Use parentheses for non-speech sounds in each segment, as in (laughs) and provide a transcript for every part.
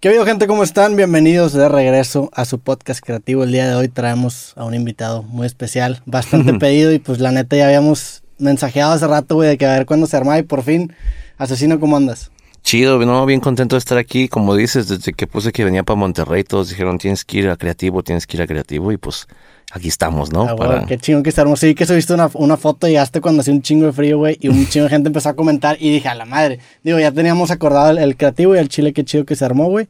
¿Qué habido gente? ¿Cómo están? Bienvenidos de regreso a su podcast creativo. El día de hoy traemos a un invitado muy especial, bastante (laughs) pedido y pues la neta ya habíamos mensajeado hace rato, güey, de que a ver cuándo se arma y por fin, Asesino, ¿cómo andas? Chido, no, bien contento de estar aquí. Como dices, desde que puse que venía para Monterrey, todos dijeron tienes que ir a creativo, tienes que ir a creativo y pues aquí estamos, ¿no? Ah, Para... Qué chingo que estar. Sí, que subiste una, una foto y llegaste cuando hacía un chingo de frío, güey, y un chingo de gente empezó a comentar y dije, a la madre. Digo, ya teníamos acordado el, el creativo y el chile, qué chido que se armó, güey.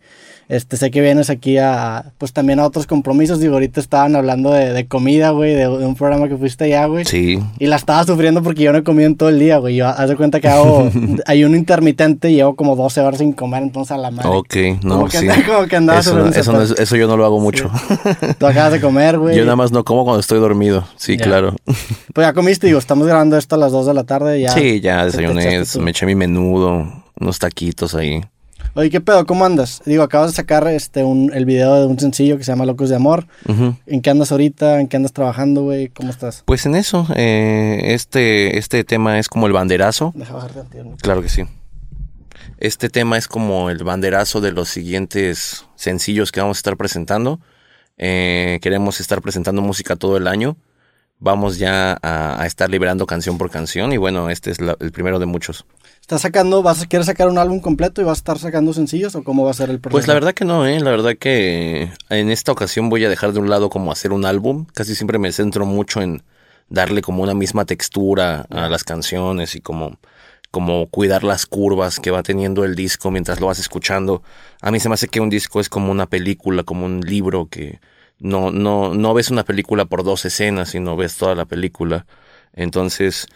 Este, sé que vienes aquí a, pues también a otros compromisos. Digo, ahorita estaban hablando de, de comida, güey, de, de, un programa que fuiste allá, güey. Sí. Y la estaba sufriendo porque yo no he comido en todo el día, güey. Yo, haz de cuenta que hago, (laughs) hay uno intermitente y llevo como 12 horas sin comer, entonces a la madre. Ok, no, como que, sí. Como que andaba eso, eso, no es, eso, yo no lo hago mucho. Sí. Tú acabas de comer, güey. Yo nada más no como cuando estoy dormido. Sí, claro. Pues ya comiste, digo, estamos grabando esto a las 2 de la tarde. Ya, sí, ya desayuné, me eché mi menudo, unos taquitos ahí. Oye, ¿qué pedo? ¿Cómo andas? Digo, acabas de sacar este un, el video de un sencillo que se llama Locos de Amor. ¿En qué andas ahorita? ¿En qué andas trabajando, güey? ¿Cómo estás? Pues en eso, eh, este, este tema es como el banderazo. Deja bajarte ¿no? Claro que sí. Este tema es como el banderazo de los siguientes sencillos que vamos a estar presentando. Eh, queremos estar presentando música todo el año. Vamos ya a, a estar liberando canción por canción y bueno, este es la- el primero de muchos. ¿Estás sacando, vas a, quieres sacar un álbum completo y vas a estar sacando sencillos o cómo va a ser el proceso? Pues la verdad que no, ¿eh? La verdad que en esta ocasión voy a dejar de un lado como hacer un álbum. Casi siempre me centro mucho en darle como una misma textura a las canciones y como, como cuidar las curvas que va teniendo el disco mientras lo vas escuchando. A mí se me hace que un disco es como una película, como un libro que no, no, no ves una película por dos escenas, sino ves toda la película. Entonces,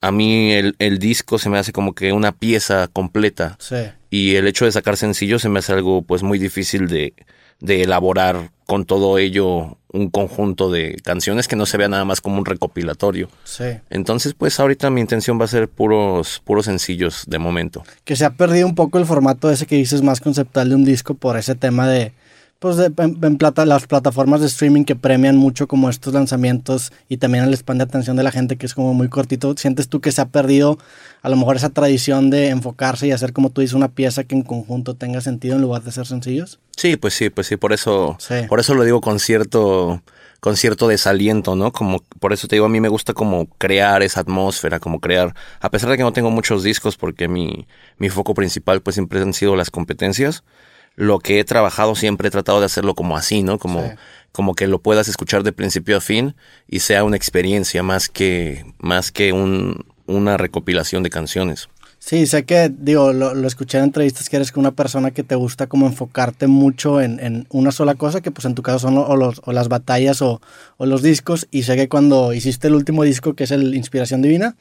a mí el, el disco se me hace como que una pieza completa Sí. y el hecho de sacar sencillos se me hace algo pues muy difícil de, de elaborar con todo ello un conjunto de canciones que no se vea nada más como un recopilatorio. Sí. Entonces pues ahorita mi intención va a ser puros, puros sencillos de momento. Que se ha perdido un poco el formato ese que dices más conceptual de un disco por ese tema de, pues de, en, en plata, las plataformas de streaming que premian mucho como estos lanzamientos y también el span de atención de la gente que es como muy cortito. ¿Sientes tú que se ha perdido a lo mejor esa tradición de enfocarse y hacer como tú dices una pieza que en conjunto tenga sentido en lugar de ser sencillos? Sí, pues sí, pues sí, por eso, Sí. por eso lo digo con cierto, con cierto desaliento, ¿no? Como, por eso te digo, a mí me gusta como crear esa atmósfera, como crear, a pesar de que no tengo muchos discos porque mi, mi foco principal pues siempre han sido las competencias, lo que he trabajado siempre he tratado de hacerlo como así, ¿no? Como, Sí. como que lo puedas escuchar de principio a fin y sea una experiencia más que, más que un, una recopilación de canciones. Sí, sé que, digo, lo, lo escuché en entrevistas que eres una persona que te gusta como enfocarte mucho en, en una sola cosa, que pues en tu caso son o, los, o las batallas o, o los discos, y sé que cuando hiciste el último disco, que es el Inspiración Divina,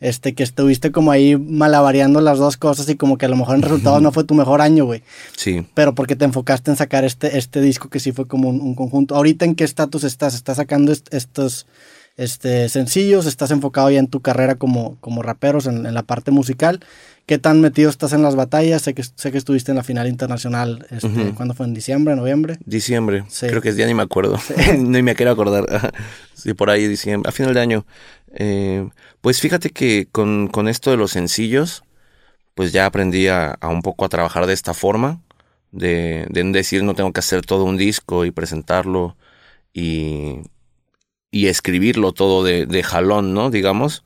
este, que estuviste como ahí malabareando las dos cosas y como que a lo mejor en resultados no fue tu mejor año, güey, Sí. pero porque te enfocaste en sacar este, este disco que sí fue como un, un conjunto. ¿Ahorita en qué estatus estás? ¿Estás sacando est- estos este, sencillos? ¿Estás enfocado ya en tu carrera como, como raperos, en, en la parte musical? ¿Qué tan metido estás en las batallas? Sé que, sé que estuviste en la final internacional, este. ¿cuándo fue? ¿En diciembre, noviembre? Diciembre, Sí. creo que es ya ni me acuerdo, (laughs) ni me quiero acordar. Sí, por ahí diciembre, a final de año. Eh, pues fíjate que con, con esto de los sencillos, pues ya aprendí a, a un poco a trabajar de esta forma, de, de decir no tengo que hacer todo un disco y presentarlo y, y escribirlo todo de, de jalón, ¿no? Digamos.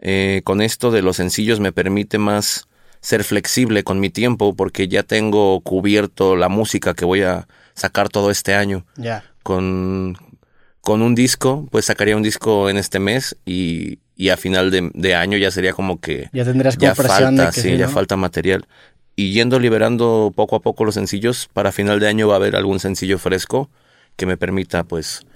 Eh, con esto de los sencillos me permite más ser flexible con mi tiempo porque ya tengo cubierto la música que voy a sacar todo este año. Ya. Con, con un disco, pues sacaría un disco en este mes y, y a final de, de año ya sería como que Ya tendrías como ya falta, de que sí, sí, ya falta material. Y yendo liberando poco a poco los sencillos, para final de año va a haber algún sencillo fresco que me permita pues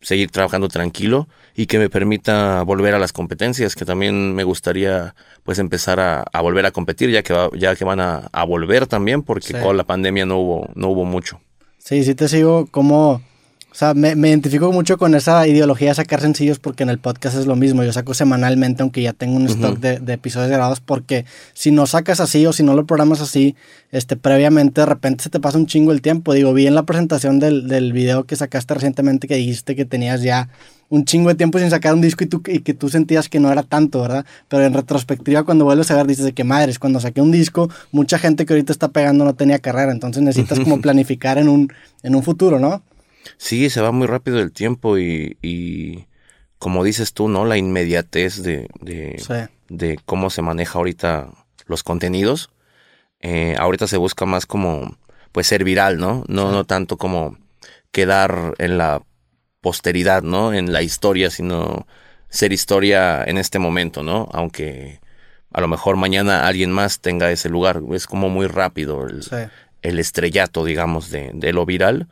seguir trabajando tranquilo y que me permita volver a las competencias, que también me gustaría pues empezar a, a volver a competir, ya que va- ya que van a, a volver también, porque Sí. con la pandemia no hubo, no hubo mucho. Sí, sí te sigo como O sea, me, me, identifico mucho con esa ideología de sacar sencillos porque en el podcast es lo mismo. Yo saco semanalmente, aunque ya tengo un stock de, de, episodios grabados, porque si no sacas así o si no lo programas así, este, previamente de repente se te pasa un chingo el tiempo. Digo, vi en la presentación del, del video que sacaste recientemente que dijiste que tenías ya un chingo de tiempo sin sacar un disco y, tú, y que tú sentías que no era tanto, ¿verdad? Pero en retrospectiva, cuando vuelves a ver, dices de que madres, cuando saqué un disco, mucha gente que ahorita está pegando no tenía carrera, entonces necesitas como (laughs) planificar en un, en un futuro, ¿no? Sí, se va muy rápido el tiempo y, y como dices tú, ¿no? La inmediatez de, de, Sí. de cómo se maneja ahorita los contenidos. Eh, ahorita se busca más como, pues, ser viral, ¿no? No, no tanto como quedar en la posteridad, ¿no? En la historia, sino ser historia en este momento, ¿no? Aunque a lo mejor mañana alguien más tenga ese lugar. Es como muy rápido el, Sí. el estrellato, digamos, de, de lo viral.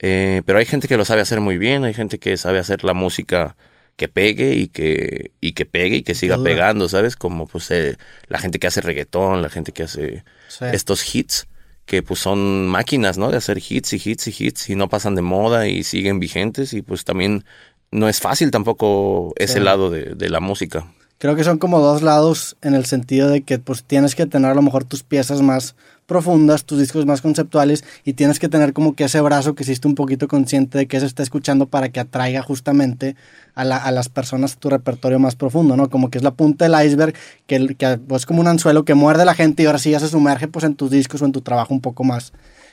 Eh, pero hay gente que lo sabe hacer muy bien, hay gente que sabe hacer la música que pegue y que, y que pegue y que siga pegando, ¿sabes? Como pues eh, la gente que hace reggaetón, la gente que hace Sí. estos hits, que pues son máquinas, ¿no? De hacer hits y hits y hits y no pasan de moda y siguen vigentes y pues también no es fácil tampoco ese Sí. lado de, de la música. Creo que son como dos lados en el sentido de que pues tienes que tener a lo mejor tus piezas más profundas, tus discos más conceptuales y tienes que tener como que ese brazo que hiciste un poquito consciente de que se está escuchando para que atraiga justamente a, la- a las personas tu repertorio más profundo, ¿no? Como que es la punta del iceberg, que, que pues, es como un anzuelo que muerde a la gente y ahora sí ya se sumerge pues en tus discos o en tu trabajo un poco más,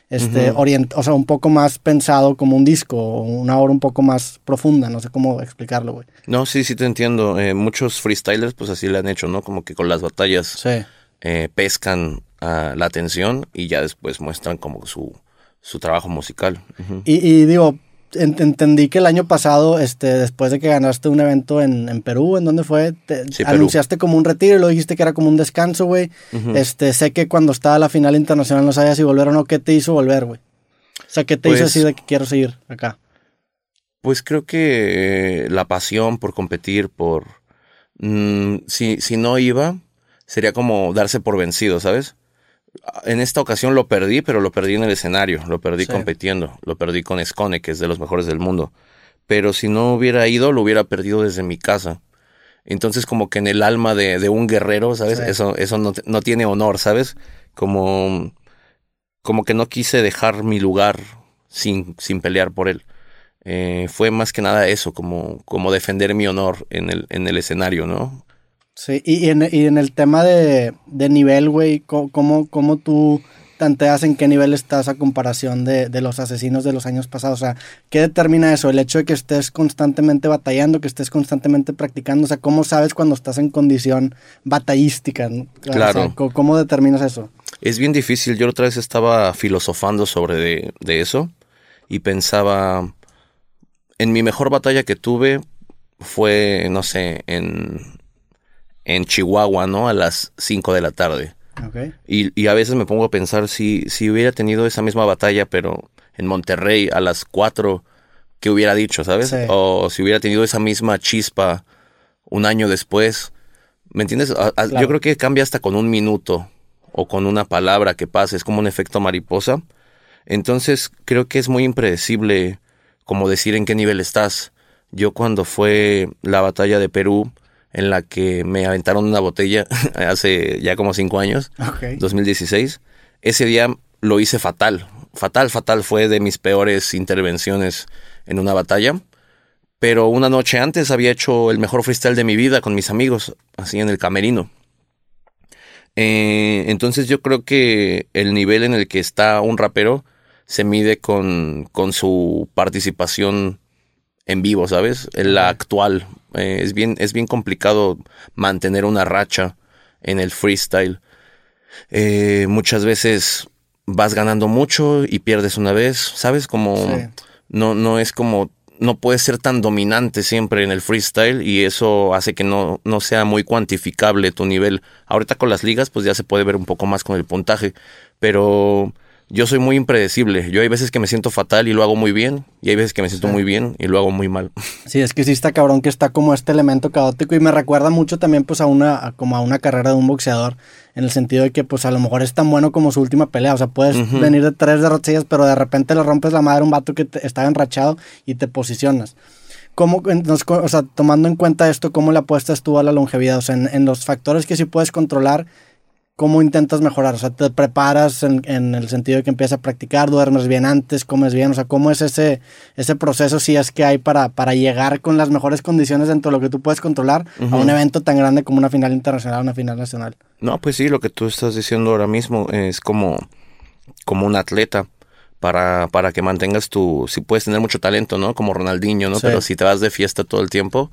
este, orient- o sea, un poco más pensado como un disco una obra un poco más profunda, no sé cómo explicarlo, güey. No, sí, sí te entiendo. Eh, muchos freestylers pues así le han hecho, ¿no? Como que con las batallas Sí. eh, pescan a la atención y ya después muestran como su, su trabajo musical. Y digo, en- entendí que el año pasado, este, después de que ganaste un evento en, en Perú, ¿en dónde fue? Te- Sí, Perú. anunciaste como un retiro y luego dijiste que era como un descanso, güey. Este, sé que cuando estaba la final internacional no sabías si volver o no. ¿Qué te hizo volver, güey? O sea, ¿qué te hizo Pues- así de que quiero seguir acá? Pues creo que eh, la pasión por competir, por... mm, si, si no iba, sería como darse por vencido, ¿sabes? En esta ocasión lo perdí, pero lo perdí en el escenario, lo perdí Sí. compitiendo, lo perdí con Escone, que es de los mejores del mundo. Pero si no hubiera ido, lo hubiera perdido desde mi casa. Entonces como que en el alma de, de un guerrero, ¿sabes? Sí. Eso, eso no tiene honor, ¿sabes? Como, como que no quise dejar mi lugar sin, sin pelear por él. Eh, fue más que nada eso, como, como defender mi honor en el, en el escenario, ¿no? Sí, y, en, y en el tema de, de nivel, güey, ¿cómo, ¿cómo tú tanteas en qué nivel estás a comparación de, de los asesinos de los años pasados? O sea, ¿qué determina eso? El hecho de que estés constantemente batallando, que estés constantemente practicando, o sea, ¿cómo sabes cuando estás en condición batallística? no? O sea, Claro. ¿cómo, cómo determinas eso? Es bien difícil. Yo otra vez estaba filosofando sobre de, de eso y pensaba, en mi mejor batalla que tuve fue, no sé, en, en Chihuahua, ¿no? A las 5 de la tarde. Ok. Y, y a veces me pongo a pensar si, si hubiera tenido esa misma batalla, pero en Monterrey a las 4, ¿qué hubiera dicho, sabes? Sí. O si hubiera tenido esa misma chispa un año después. ¿Me entiendes? A- a- Claro. Yo creo que cambia hasta con un minuto o con una palabra que pase. Es como un efecto mariposa. Entonces creo que es muy impredecible como decir en qué nivel estás. Yo cuando fue la batalla de Perú, en la que me aventaron una botella (laughs) hace ya como cinco años, Ok. 2016, ese día lo hice fatal. Fatal, fatal. Fue de mis peores intervenciones en una batalla. Pero una noche antes había hecho el mejor freestyle de mi vida con mis amigos, así en el camerino. Eh, entonces yo creo que el nivel en el que está un rapero se mide con, con su participación en vivo, ¿sabes? En la actual. Eh, es, bien, es bien complicado mantener una racha en el freestyle. Eh, muchas veces vas ganando mucho y pierdes una vez, ¿sabes? Como Sí. no, no es como, no puedes ser tan dominante siempre en el freestyle y eso hace que no, no sea muy cuantificable tu nivel. Ahorita con las ligas pues ya se puede ver un poco más con el puntaje, pero yo soy muy impredecible. Yo hay veces que me siento fatal y lo hago muy bien, y hay veces que me siento muy bien y lo hago muy mal. Sí, es que sí está cabrón que está como este elemento caótico y me recuerda mucho también pues a una como a una carrera de un boxeador en el sentido de que pues a lo mejor es tan bueno como su última pelea, o sea, puedes venir de tres derrotas, pero de repente le rompes la madre a un vato que estaba enrachado y te posicionas. ¿Cómo, o sea, tomando en cuenta esto, cómo le apuestas tú a la longevidad? O sea, en, en los factores que sí puedes controlar, ¿cómo intentas mejorar? O sea, te preparas en, el sentido de que empiezas a practicar, duermes bien antes, comes bien, o sea, ¿cómo es ese, ese proceso si es que hay para, para llegar con las mejores condiciones dentro de lo que tú puedes controlar a un evento tan grande como una final internacional, una final nacional? No, pues sí, lo que tú estás diciendo ahora mismo es como, como un atleta. Para, para que mantengas tu, si puedes tener mucho talento, ¿no? Como Ronaldinho, ¿no? Pero si te vas de fiesta todo el tiempo,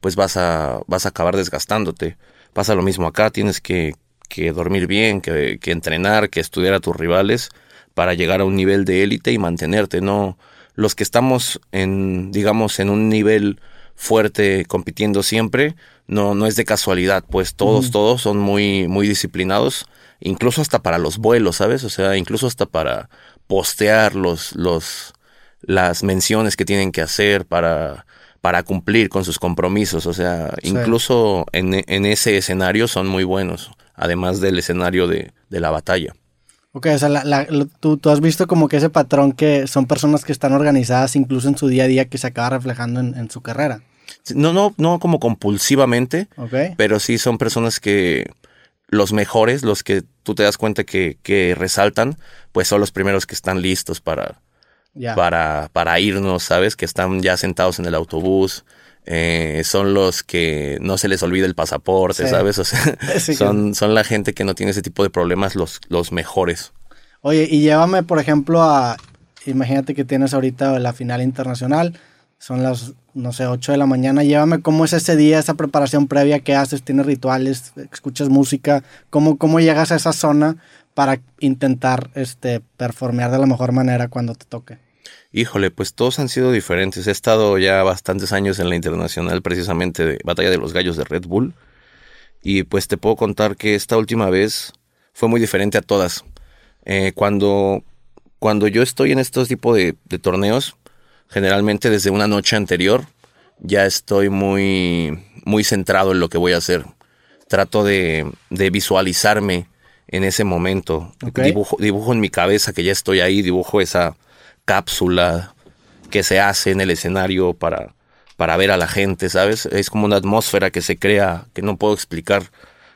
pues vas a, vas a acabar desgastándote. Pasa lo mismo acá, tienes que, que dormir bien, que, entrenar, que estudiar a tus rivales para llegar a un nivel de élite y mantenerte, no los que estamos en digamos en un nivel fuerte compitiendo siempre, no no es de casualidad, pues todos todos son muy muy disciplinados, incluso hasta para los vuelos, ¿sabes? O sea, incluso hasta para postear los los las menciones que tienen que hacer para para cumplir con sus compromisos, o sea, incluso en, en ese escenario son muy buenos además del escenario de, la batalla. Ok, o sea, tú, has visto como que ese patrón que son personas que están organizadas incluso en su día a día que se acaba reflejando en, su carrera. No, no, no como compulsivamente, pero sí son personas que los mejores, los que tú te das cuenta que, que resaltan, pues son los primeros que están listos para, para, para irnos, ¿sabes? Que están ya sentados en el autobús, eh, son los que no se les olvida el pasaporte, ¿sabes? O sea, (laughs) son, son la gente que no tiene ese tipo de problemas, los, los mejores. Oye, y llévame, por ejemplo, a. Imagínate que tienes ahorita la final internacional, son las, no sé, 8 de la mañana. Llévame cómo es ese día, esa preparación previa que haces, tienes rituales, escuchas música, cómo, cómo llegas a esa zona para intentar este, performear de la mejor manera cuando te toque. Híjole, pues todos han sido diferentes. He estado ya bastantes años en la internacional precisamente de Batalla de los Gallos de Red Bull. Y pues te puedo contar que esta última vez fue muy diferente a todas. Eh, cuando, cuando yo estoy en estos tipos de, torneos, generalmente desde una noche anterior, ya estoy muy, muy centrado en lo que voy a hacer. Trato de, de visualizarme en ese momento. Dibujo, dibujo en mi cabeza que ya estoy ahí, dibujo esa, cápsula que se hace en el escenario para, para ver a la gente, ¿sabes? Es como una atmósfera que se crea que no puedo explicar,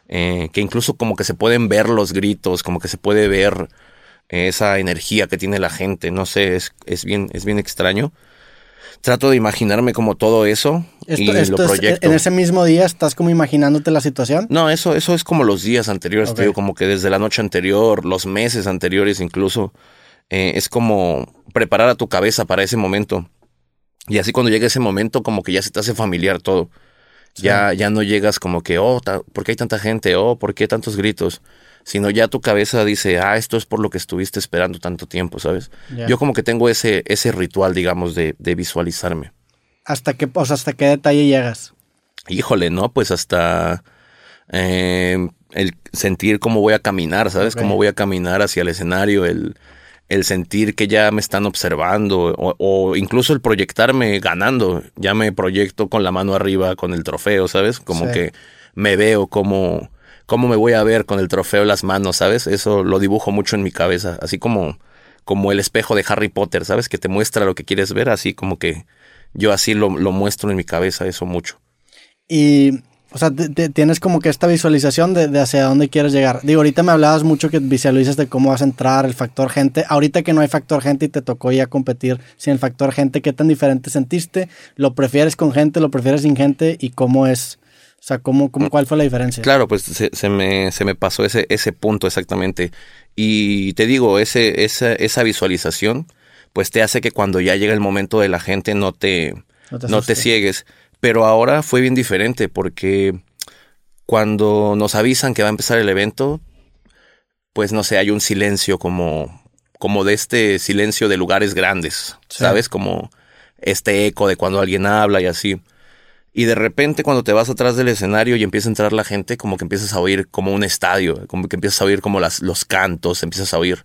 eh, que incluso como que se pueden ver los gritos, como que se puede ver eh, esa energía que tiene la gente, no sé, es, es, bien, es bien extraño. Trato de imaginarme como todo eso y lo proyecto. ¿En ese mismo día estás como imaginándote la situación? No, eso, eso es como los días anteriores, como que desde la noche anterior, los meses anteriores incluso. Eh, es como preparar a tu cabeza para ese momento. Y así cuando llega ese momento, como que ya se te hace familiar todo. Ya, ya no llegas como que, oh, ¿por qué hay tanta gente? Oh, ¿por qué tantos gritos? Sino ya tu cabeza dice, ah, esto es por lo que estuviste esperando tanto tiempo, ¿sabes? Yo como que tengo ese, ese ritual, digamos, de, de visualizarme. ¿Hasta qué, o ¿Hasta qué detalle llegas? Híjole, ¿no? Pues hasta eh, el sentir cómo voy a caminar, ¿sabes? Cómo voy a caminar hacia el escenario, el el sentir que ya me están observando o, incluso el proyectarme ganando, ya me proyecto con la mano arriba con el trofeo, ¿sabes? Como que me veo como cómo me voy a ver con el trofeo en las manos, ¿sabes? Eso lo dibujo mucho en mi cabeza, así como como el espejo de Harry Potter, ¿sabes? Que te muestra lo que quieres ver, así como que yo así lo, lo muestro en mi cabeza, eso mucho. Y o sea, tienes como que esta visualización de, hacia dónde quieres llegar. Digo, ahorita me hablabas mucho que visualizas de cómo vas a entrar, el factor gente. Ahorita que no hay factor gente y te tocó ya competir sin el factor gente, ¿qué tan diferente sentiste? ¿Lo prefieres con gente, lo prefieres sin gente? ¿Y cómo es? O sea, ¿cómo, cómo, ¿cuál fue la diferencia? Claro, pues se, me, se me pasó ese, ese punto exactamente. Y te digo, ese, esa, esa visualización, pues te hace que cuando ya llega el momento de la gente no te, no te, no te ciegues. Pero ahora fue bien diferente porque cuando nos avisan que va a empezar el evento, pues no sé, hay un silencio como, como de este silencio de lugares grandes, ¿sabes? Como este eco de cuando alguien habla y así. Y de repente cuando te vas atrás del escenario y empieza a entrar la gente, como que empiezas a oír como un estadio, como que empiezas a oír como las, los cantos, empiezas a oír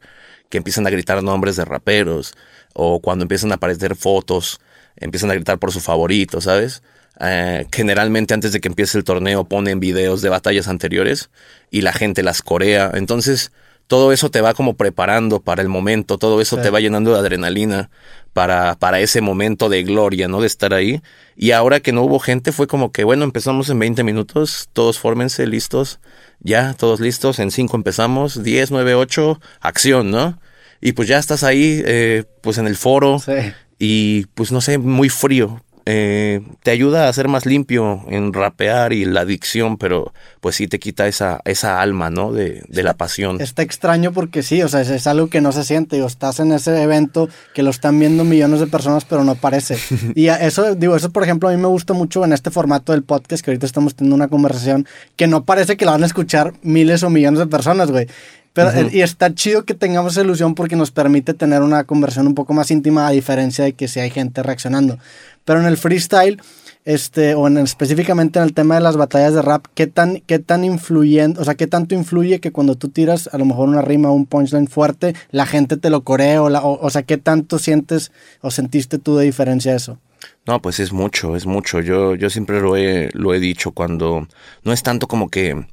que empiezan a gritar nombres de raperos, o cuando empiezan a aparecer fotos, empiezan a gritar por su favorito, ¿sabes? Eh, generalmente antes de que empiece el torneo ponen videos de batallas anteriores y la gente las corea. Entonces, todo eso te va como preparando para el momento, todo eso te va llenando de adrenalina para, para ese momento de gloria, ¿no? De estar ahí. Y ahora que no hubo gente, fue como que, bueno, empezamos en 20 minutos, todos fórmense, listos, ya, todos listos, en 5 empezamos, 10, 9, 8, acción, ¿no? Y pues ya estás ahí, eh, pues en el foro, sí. y pues no sé, muy frío, eh, te ayuda a ser más limpio en rapear y la adicción, pero pues sí te quita esa, esa alma, ¿no? De, de la pasión. Está extraño porque sí, o sea, es, algo que no se siente. O estás en ese evento que lo están viendo millones de personas, pero no parece. (laughs) y eso, digo, eso por ejemplo a mí me gusta mucho en este formato del podcast, que ahorita estamos teniendo una conversación que no parece que la van a escuchar miles o millones de personas, güey. Pero, Y está chido que tengamos esa ilusión porque nos permite tener una conversación un poco más íntima a diferencia de que si hay gente reaccionando. Pero en el freestyle, este, o en, específicamente en el tema de las batallas de rap, ¿qué tan, qué tan influyendo, o sea, qué tanto influye que cuando tú tiras a lo mejor una rima o un punchline fuerte, la gente te lo corea? O, la, o, sea, ¿qué tanto sientes o sentiste tú de diferencia eso? No, pues es mucho, es mucho. Yo, yo siempre lo he, lo he dicho cuando no es tanto como que,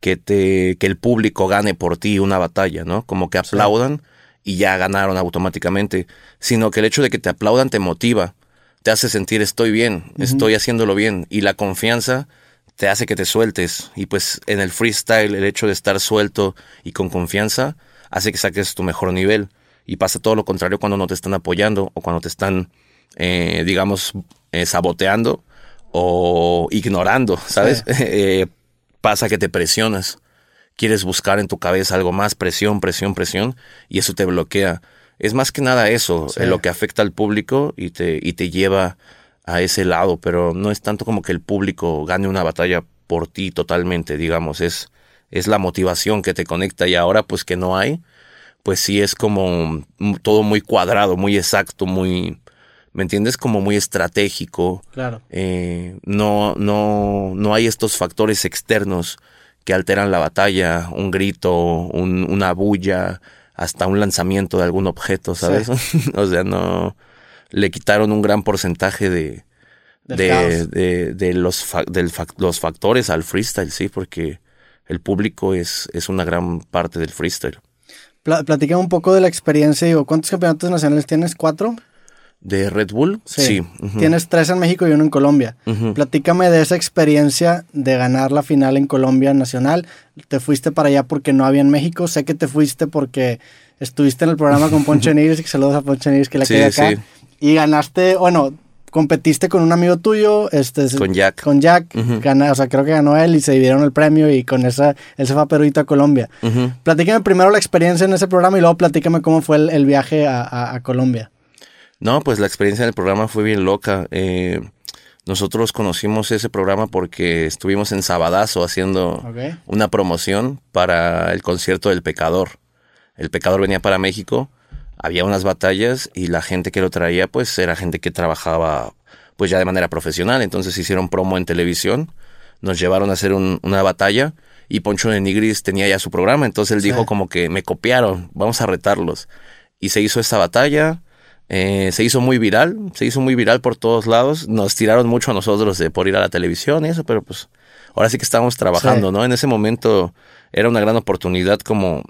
que, te, que el público gane por ti una batalla, ¿no? Como que aplaudan y ya ganaron automáticamente, sino que el hecho de que te aplaudan te motiva te hace sentir estoy bien, estoy haciéndolo bien y la confianza te hace que te sueltes y pues en el freestyle el hecho de estar suelto y con confianza hace que saques tu mejor nivel y pasa todo lo contrario cuando no te están apoyando o cuando te están eh, digamos eh, saboteando o ignorando, ¿sabes? (laughs) Eh, pasa que te presionas, quieres buscar en tu cabeza algo más, presión, presión, presión y eso te bloquea. Es más que nada eso, eh, lo que afecta al público y te, y te lleva a ese lado, pero no es tanto como que el público gane una batalla por ti totalmente, digamos, es, es la motivación que te conecta y ahora pues que no hay, pues sí es como todo muy cuadrado, muy exacto, muy, ¿me entiendes? Como muy estratégico. Claro. Eh, no, no, no hay estos factores externos que alteran la batalla, un grito, un, una bulla, hasta un lanzamiento de algún objeto, ¿sabes? (laughs) o sea, no le quitaron un gran porcentaje de, de, de, los, del los factores al freestyle, sí, porque el público es, es una gran parte del freestyle. Platica un poco de la experiencia, digo, ¿cuántos campeonatos nacionales tienes? ¿Cuatro? ¿De Red Bull? Sí. Tienes tres en México y uno en Colombia. Platícame de esa experiencia de ganar la final en Colombia Nacional. Te fuiste para allá porque no había en México. Sé que te fuiste porque estuviste en el programa con Poncho (laughs) Nigris y saludos a Poncho Nigris que la sí, acá. Y ganaste, bueno, competiste con un amigo tuyo, este, con Jack. Con Jack, o sea, creo que ganó él y se dividieron el premio y con esa, él se fue a Perú a Colombia. Platícame primero la experiencia en ese programa y luego platícame cómo fue el, viaje a Colombia. No, pues la experiencia del programa fue bien loca. Eh, nosotros conocimos ese programa porque estuvimos en Sabadazo haciendo una promoción para el concierto del Pecador. El Pecador venía para México, había unas batallas y la gente que lo traía pues era gente que trabajaba pues ya de manera profesional. Entonces hicieron promo en televisión, nos llevaron a hacer una batalla y Poncho de Nigris tenía ya su programa. Entonces él dijo como que me copiaron, vamos a retarlos. Y se hizo esta batalla eh, se hizo muy viral, se hizo muy viral por todos lados. Nos tiraron mucho a nosotros de por ir a la televisión y eso, pero pues ahora sí que estábamos trabajando, ¿no? En ese momento era una gran oportunidad como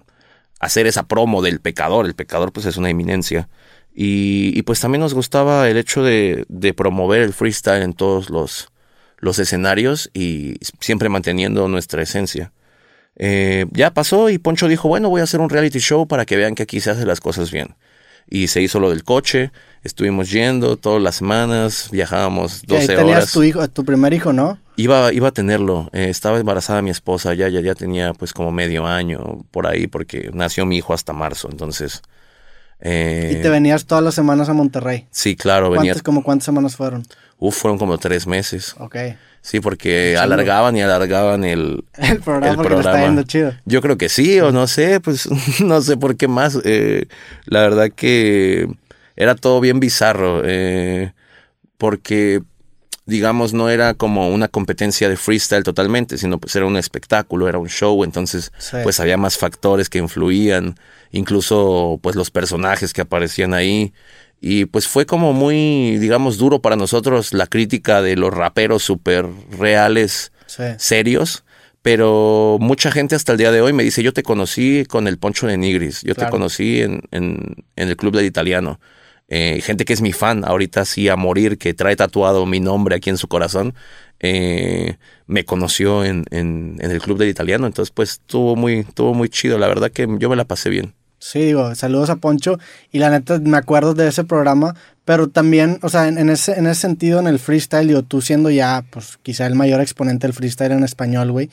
hacer esa promo del pecador. El pecador pues es una eminencia. Y, pues también nos gustaba el hecho de, promover el freestyle en todos los, los escenarios y siempre manteniendo nuestra esencia. Eh, ya pasó y Poncho dijo, bueno, voy a hacer un reality show para que vean que aquí se hacen las cosas bien y se hizo lo del coche. Estuvimos yendo todas las semanas, viajábamos 12 tenías horas. tu hijo, tu primer hijo, ¿no? Iba, iba a tenerlo. Eh, estaba embarazada mi esposa, ya, ya, ya tenía pues como medio año por ahí, porque nació mi hijo hasta marzo, entonces. Eh, ¿Y te venías todas las semanas a Monterrey? Sí, claro, venía. como cuántas semanas fueron? Uf, fueron como tres meses. Ok. Sí, porque alargaban y alargaban el, (laughs) el programa. El Está yendo chido. Yo creo que sí, o no sé, pues (laughs) no sé por qué más. Eh, la verdad que era todo bien bizarro, eh, porque digamos, no era como una competencia de freestyle totalmente, sino pues era un espectáculo, era un show, entonces Sí. pues había más factores que influían, incluso pues los personajes que aparecían ahí. Y pues fue como muy, digamos, duro para nosotros la crítica de los raperos súper reales, Sí. serios. Pero mucha gente hasta el día de hoy me dice, yo te conocí con el Poncho de Nigris, yo Claro. te conocí en, en- en el Club del Italiano. Eh, gente que es mi fan, ahorita sí a morir, que trae tatuado mi nombre aquí en su corazón, eh, me conoció en, en- en el Club del Italiano. Entonces, pues, estuvo muy, estuvo muy chido. La verdad que yo me la pasé bien. Sí, digo, saludos a Poncho. Y la neta, me acuerdo de ese programa, pero también, o sea, en, ese, en ese sentido, en el freestyle, digo, tú siendo ya, pues quizá el mayor exponente del freestyle en español, güey,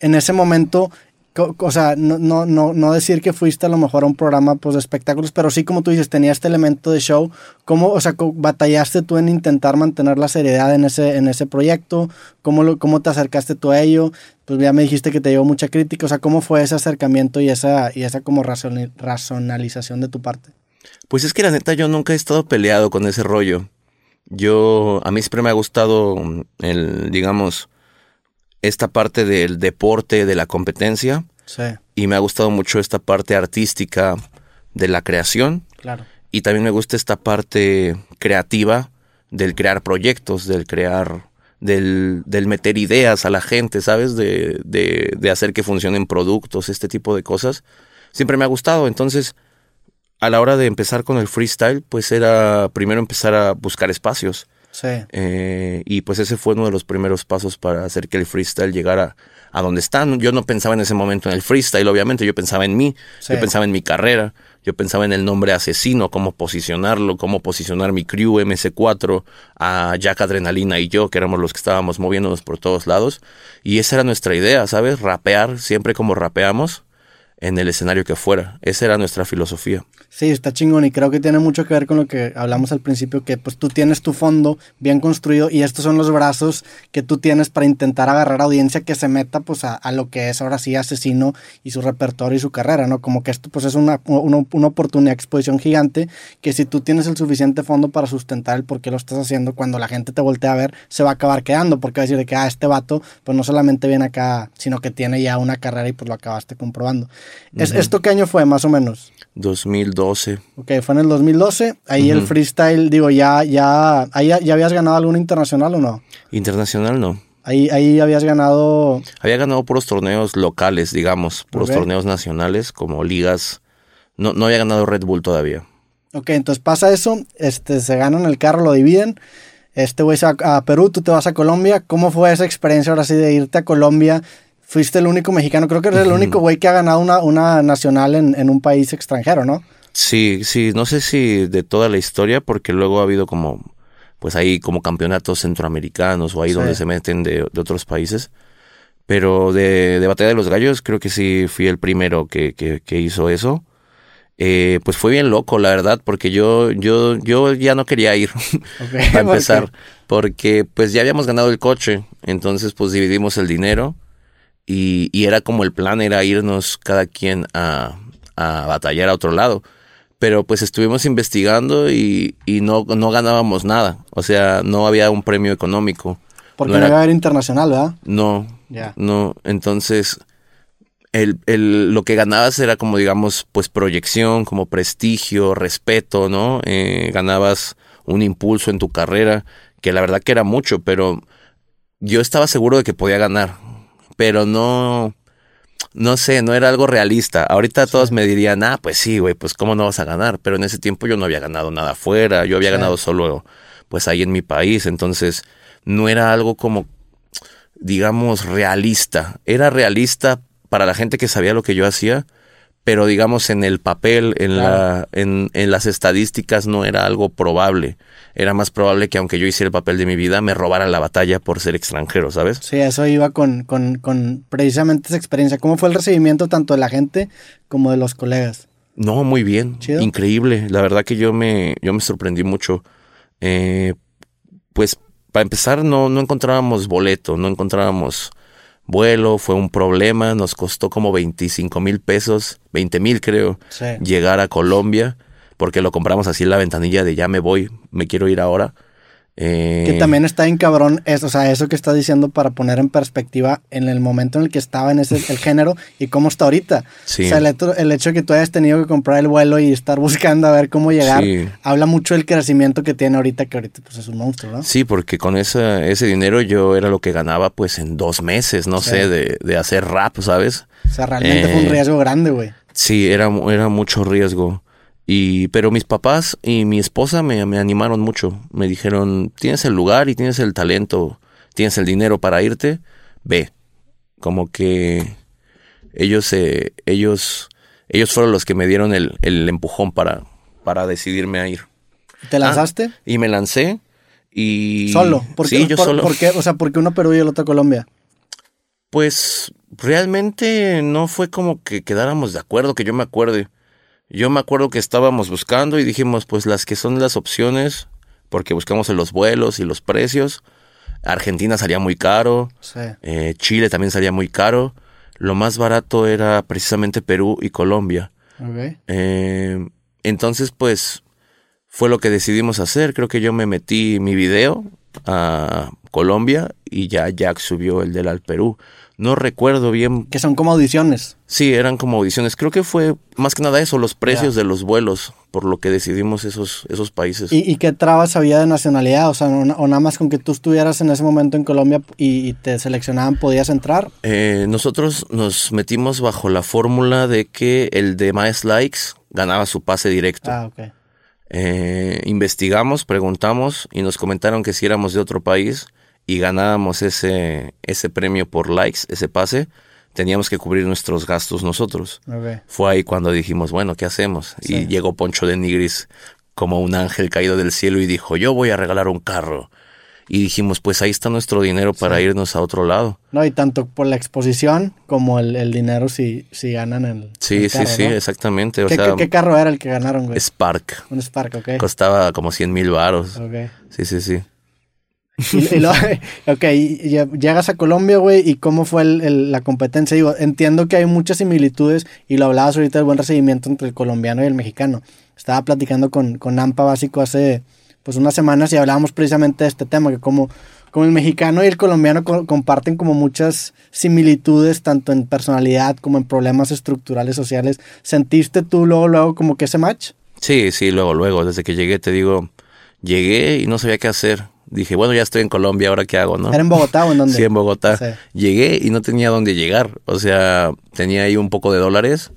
en ese momento, o sea, no, no, no, no decir que fuiste a lo mejor a un programa pues, de espectáculos, pero sí, como tú dices, tenía este elemento de show. ¿Cómo, o sea, batallaste tú en intentar mantener la seriedad en ese, en ese proyecto? ¿Cómo, lo, ¿Cómo te acercaste tú a ello? Pues ya me dijiste que te llevó mucha crítica, o sea, ¿cómo fue ese acercamiento y esa, y esa como razonalización de tu parte? Pues es que la neta yo nunca he estado peleado con ese rollo. Yo, a mí siempre me ha gustado el, digamos, esta parte del deporte, de la competencia, Sí, y me ha gustado mucho esta parte artística de la creación, claro. y también me gusta esta parte creativa del crear proyectos, del crear, del, del meter ideas a la gente, ¿sabes? De, de, de hacer que funcionen productos, este tipo de cosas. Siempre me ha gustado, entonces a la hora de empezar con el freestyle, pues era primero empezar a buscar espacios. Sí, Eh, y pues ese fue uno de los primeros pasos para hacer que el freestyle llegara a donde están. Yo no pensaba en ese momento en el freestyle, obviamente, yo pensaba en mí, Sí. yo pensaba en mi carrera, yo pensaba en el nombre asesino, cómo posicionarlo, cómo posicionar mi crew MC4, a Jack Adrenalina y yo, que éramos los que estábamos moviéndonos por todos lados. Y esa era nuestra idea, ¿sabes? Rapear siempre como rapeamos en el escenario que fuera. Esa era nuestra filosofía. Sí, está chingón y creo que tiene mucho que ver con lo que hablamos al principio, que pues tú tienes tu fondo bien construido y estos son los brazos que tú tienes para intentar agarrar audiencia que se meta pues a, lo que es ahora sí asesino y su repertorio y su carrera, ¿no? Como que esto pues es una, una, una oportunidad, exposición gigante que si tú tienes el suficiente fondo para sustentar el por qué lo estás haciendo, cuando la gente te voltea a ver, se va a acabar quedando porque va a decir de que, ah, este vato pues no solamente viene acá, sino que tiene ya una carrera y pues lo acabaste comprobando. ¿Es, ¿Esto qué año fue más o menos? 2012. Ok, fue en el 2012. Ahí el freestyle, digo, ya, ya, ahí ya, habías ganado alguno internacional o no? Internacional no. Ahí, ahí habías ganado. Había ganado puros torneos locales, digamos, puros Ok. torneos nacionales, como ligas. No, no había ganado Red Bull todavía. Ok, entonces pasa eso, este, se ganan el carro, lo dividen. Este güey se va a Perú, tú te vas a Colombia. ¿Cómo fue esa experiencia ahora sí de irte a Colombia? Fuiste el único mexicano, creo que eres el único güey que ha ganado una, una nacional en, en un país extranjero, ¿no? Sí, sí, no sé si de toda la historia, porque luego ha habido como, pues ahí como campeonatos centroamericanos o ahí Sí. donde se meten de, de otros países. Pero de, de Batalla de los Gallos creo que sí fui el primero que, que, que hizo eso. Eh, pues fue bien loco, la verdad, porque yo, yo, yo ya no quería ir (laughs) Ok, para (laughs) empezar, porque pues ya habíamos ganado el coche, entonces pues dividimos el dinero y, y era como el plan, era irnos cada quien a, a batallar a otro lado. Pero pues estuvimos investigando y, y no, no ganábamos nada, o sea, no había un premio económico. Porque no no era- iba a haber internacional, ¿verdad? No, Ya. no, entonces el, el- lo que ganabas era como digamos pues proyección, como prestigio, respeto, ¿no? Eh, ganabas un impulso en tu carrera, que la verdad que era mucho, pero yo estaba seguro de que podía ganar, pero no, no sé, no era algo realista. Ahorita todos me dirían, ah, pues sí, güey, pues cómo no vas a ganar, pero en ese tiempo yo no había ganado nada afuera, yo había Sí. ganado solo pues ahí en mi país, entonces no era algo como digamos, realista. Era realista para la gente que sabía lo que yo hacía, pero digamos en el papel, en, la, en, en las estadísticas no era algo probable. Era más probable que aunque yo hiciera el papel de mi vida, me robaran la batalla por ser extranjero, ¿sabes? Sí, eso iba con, con, con precisamente esa experiencia. ¿Cómo fue el recibimiento tanto de la gente como de los colegas? No, muy bien, Chido. increíble. La verdad que yo me, yo me sorprendí mucho. Eh, pues para empezar no, no encontrábamos boleto, no encontrábamos vuelo, fue un problema, nos costó como 25 mil pesos, 20 mil creo, Sí. llegar a Colombia, porque lo compramos así en la ventanilla de ya me voy, me quiero ir ahora. Eh, Que también está en cabrón, es, o sea, eso que estás diciendo para poner en perspectiva en el momento en el que estaba en ese el género y cómo está ahorita. Sí. O sea, el, hecho- el hecho de que tú hayas tenido que comprar el vuelo y estar (laughs) buscando a ver cómo llegar, Sí. habla mucho del crecimiento que tiene ahorita, que ahorita pues es un monstruo, ¿no? Sí, porque con esa, ese dinero yo era lo que ganaba pues en dos meses, no Sí. sé, de, de hacer rap, ¿sabes? O sea, realmente fue un Eh, riesgo grande, güey. Sí, era, era mucho riesgo. Y, pero mis papás y mi esposa me, me animaron mucho. Me dijeron, tienes el lugar y tienes el talento, tienes el dinero para irte, ve. Como que ellos, eh, ellos, ellos fueron los que me dieron el, el empujón para, para decidirme a ir. ¿Te lanzaste? Y me lancé y... Solo. ¿Por qué, sí, yo por, solo. por qué? O sea, ¿por qué uno Perú y el otro Colombia? Pues realmente no fue como que quedáramos de acuerdo, que yo me acuerde. Yo me acuerdo que estábamos buscando y dijimos, pues las que son las opciones, porque buscamos en los vuelos y los precios. Argentina salía muy caro, Sí. eh, Chile también salía muy caro. Lo más barato era precisamente Perú y Colombia. Eh, entonces, pues, fue lo que decidimos hacer. Creo que yo me metí mi video a Colombia y ya Jack subió el del al Perú. No recuerdo bien. Que son como audiciones. Sí, eran como audiciones. Creo que fue más que nada eso, los precios de los vuelos, por lo que decidimos esos, esos países. ¿Y, y qué trabas había de nacionalidad? O sea, no- o nada más con que tú estuvieras en ese momento en Colombia y, y te seleccionaban, ¿podías entrar? Eh, nosotros nos metimos bajo la fórmula de que el de más likes ganaba su pase directo. Ah, ok. Eh, investigamos, preguntamos y nos comentaron que si éramos de otro país y ganábamos ese, ese premio por likes, ese pase, teníamos que cubrir nuestros gastos nosotros. Fue ahí cuando dijimos, bueno, ¿qué hacemos? Sí. Y llegó Poncho de Nigris como un ángel caído del cielo y dijo, yo voy a regalar un carro. Y dijimos, pues ahí está nuestro dinero para Sí. irnos a otro lado. No, y tanto por la exposición como el, el dinero si, si ganan el. Sí, el sí, sí, ¿no? exactamente. O ¿Qué, sea, qué- qué carro era el que ganaron, güey? Spark. Un Spark, ok. Costaba como 100 mil varos. Ok. Sí, sí, sí. (laughs) (laughs) Y, y lo- ok, y llegas a Colombia, güey, ¿y cómo fue el- el- la competencia? Digo, entiendo que hay muchas similitudes y lo hablabas ahorita del buen recibimiento entre el colombiano y el mexicano. Estaba platicando con, con Ampa Básico hace pues unas semanas y hablábamos precisamente de este tema, que como, como el mexicano y el colombiano co- comparten como muchas similitudes, tanto en personalidad como en problemas estructurales sociales. ¿Sentiste tú luego, luego como que ese match? Sí, sí, luego, luego, desde que llegué, te digo, llegué y no sabía qué hacer. Dije, bueno, ya estoy en Colombia, ¿ahora qué hago, no? ¿Era en Bogotá o en dónde? (laughs) Sí, en Bogotá. Sí. Llegué y no tenía dónde llegar. O sea, tenía ahí un poco de dólares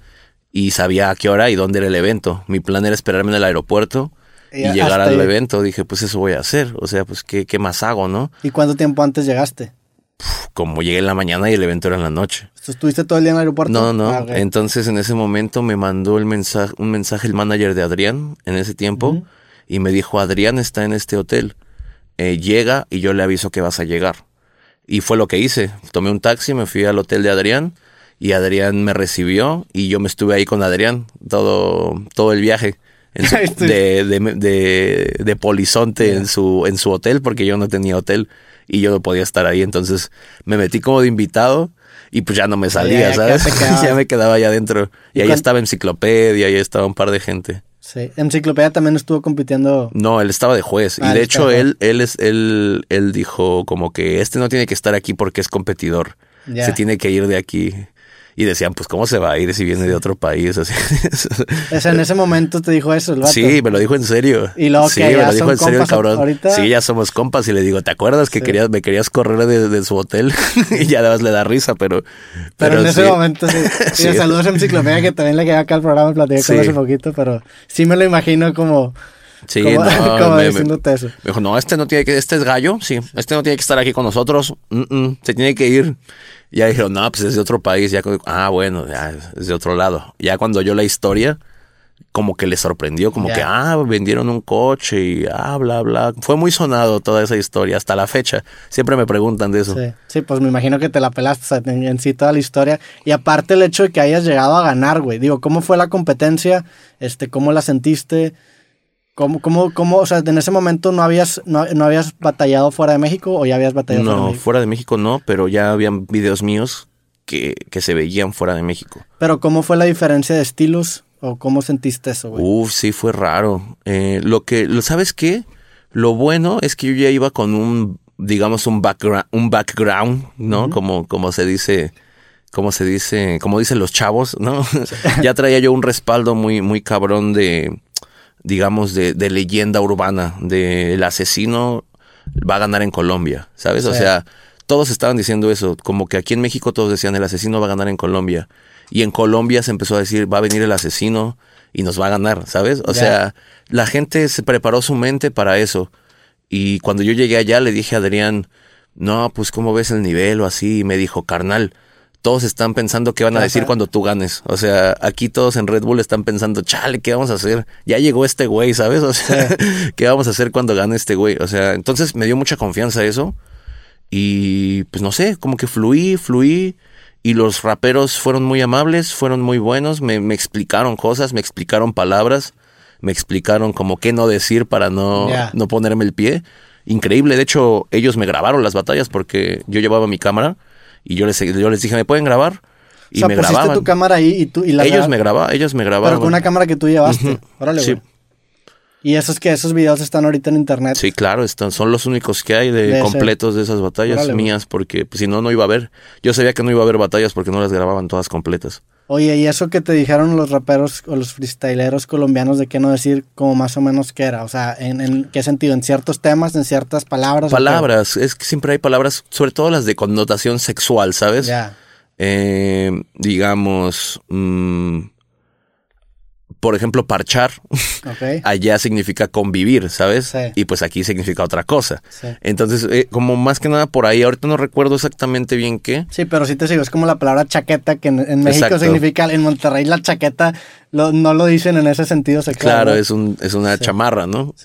y sabía a qué hora y dónde era el evento. Mi plan era esperarme en el aeropuerto y, Y llegar al ahí. evento. Dije, pues eso voy a hacer. O sea, pues ¿qué, qué más hago, no? ¿Y cuánto tiempo antes llegaste? Como llegué en la mañana y el evento era en la noche. ¿Estuviste todo el día en el aeropuerto? No, no. Ah. Entonces en ese momento me mandó el mensaje, un mensaje el manager de Adrián en ese tiempo y me dijo, Adrián está en este hotel. Eh, llega y yo le aviso que vas a llegar. Y fue lo que hice. Tomé un taxi, me fui al hotel de Adrián y Adrián me recibió y yo me estuve ahí con Adrián todo, todo el viaje. en su- (laughs) de, de, de, de polizonte en, su, en su hotel porque yo no tenía hotel y yo no podía estar ahí. Entonces me metí como de invitado y pues ya no me salía, ¿sabes? (laughs) ya me quedaba allá adentro. Y ¿Y ahí estaba Enciclopedia, ahí estaba un par de gente. Sí. Enciclopedia también estuvo compitiendo. No, él estaba de juez. Ah, y de él hecho, de él, él es, él, él dijo como que este no tiene que estar aquí porque es competidor. Ya. Se tiene que ir de aquí. Y decían, pues, ¿cómo se va a ir si viene de otro país? (laughs) Así. O sea, en ese momento te dijo eso el vato. Sí, me lo dijo en serio. Y luego sí, que me ya lo dijo son en serio el compas cabrón. ahorita. Sí, ya somos compas. Y le digo, ¿te acuerdas que Sí. querías, me querías correr de, de su hotel? (laughs) y ya además le da risa, pero. Pero, en ese sí. momento sí. (laughs) Y Sí. saludos a Enciclopedia que también le quedé acá al programa, platiqué con hace poquito, pero sí me lo imagino como, Sí, como, no, como me- me- diciéndote eso. Me dijo, no, este no tiene que, este es gallo, sí, este no tiene que estar aquí con nosotros, mm, mm, se tiene que ir. Y ya dijeron, no, pues es de otro país, ya, ah, bueno, ya es de otro lado. Ya cuando yo la historia, como que le sorprendió, como que, ah, vendieron un coche y ah, bla, bla. Fue muy sonado toda esa historia hasta la fecha. Siempre me preguntan de eso. Sí, sí, pues me imagino que te la pelaste en, en sí toda la historia. Y aparte el hecho de que hayas llegado a ganar, güey. Digo, ¿cómo fue la competencia? Este, ¿Cómo la sentiste? ¿Cómo, cómo, cómo, o sea, en ese momento no habías, no, no habías batallado fuera de México o ya habías batallado fuera de No, México? fuera de México no, pero ya habían videos míos que, que se veían fuera de México. Pero ¿cómo fue la diferencia de estilos? ¿O cómo sentiste eso, güey? Uf, sí, fue raro. Eh, lo que, lo- ¿sabes qué? Lo bueno es que yo ya iba con un, digamos, un background, un background, ¿no? Como, como se dice, como se dice, como dicen los chavos, ¿no? (laughs) ya traía yo un respaldo muy, muy cabrón de, digamos, de, de leyenda urbana, de el asesino va a ganar en Colombia, ¿sabes? O sea, todos estaban diciendo eso, como que aquí en México todos decían el asesino va a ganar en Colombia. Y en Colombia se empezó a decir va a venir el asesino y nos va a ganar, ¿sabes? O sea, la gente se preparó su mente para eso. Y cuando yo llegué allá le dije a Adrián, no, pues ¿cómo ves el nivel o así? Y me dijo, carnal, todos están pensando qué van a decir cuando tú ganes. O sea, aquí todos en Red Bull están pensando, chale, ¿qué vamos a hacer? Ya llegó este güey, ¿sabes? O sea, (laughs) ¿qué vamos a hacer cuando gane este güey? O sea, entonces me dio mucha confianza eso. Y pues no sé, como que fluí, fluí. Y los raperos fueron muy amables, fueron muy buenos, me, me explicaron cosas, me explicaron palabras, me explicaron como qué no decir para no, no ponerme el pie. Increíble, de hecho, ellos me grabaron las batallas porque yo llevaba mi cámara y yo les, yo les dije, ¿me pueden grabar? Y o sea, me grababan. tu cámara ahí y tú y la ellos me grababan, ellos me grababan. Pero con una cámara que tú llevaste. Órale, sí. Y esos que esos videos están ahorita en internet. Sí, claro, están, son los únicos que hay de, completos de esas batallas mías, porque pues, si no, no iba a haber. Yo sabía que no iba a haber batallas porque no las grababan todas completas. Oye, ¿y eso que te dijeron los raperos o los freestyleros colombianos de qué no decir como más o menos qué era? O sea, ¿en, qué sentido? ¿En ciertos temas? ¿En ciertas palabras? Palabras, es que siempre hay palabras, sobre todo las de connotación sexual, ¿sabes? Ya. Eh, digamos, mm, por ejemplo, parchar, (laughs) allá significa convivir, ¿sabes? Y pues aquí significa otra cosa. Entonces, eh, como más que nada por ahí, ahorita no recuerdo exactamente bien qué. Sí, pero sí te sigo, es como la palabra chaqueta, que en, México significa, en Monterrey la chaqueta no lo dicen en ese sentido Claro, es, un, es una chamarra, ¿no?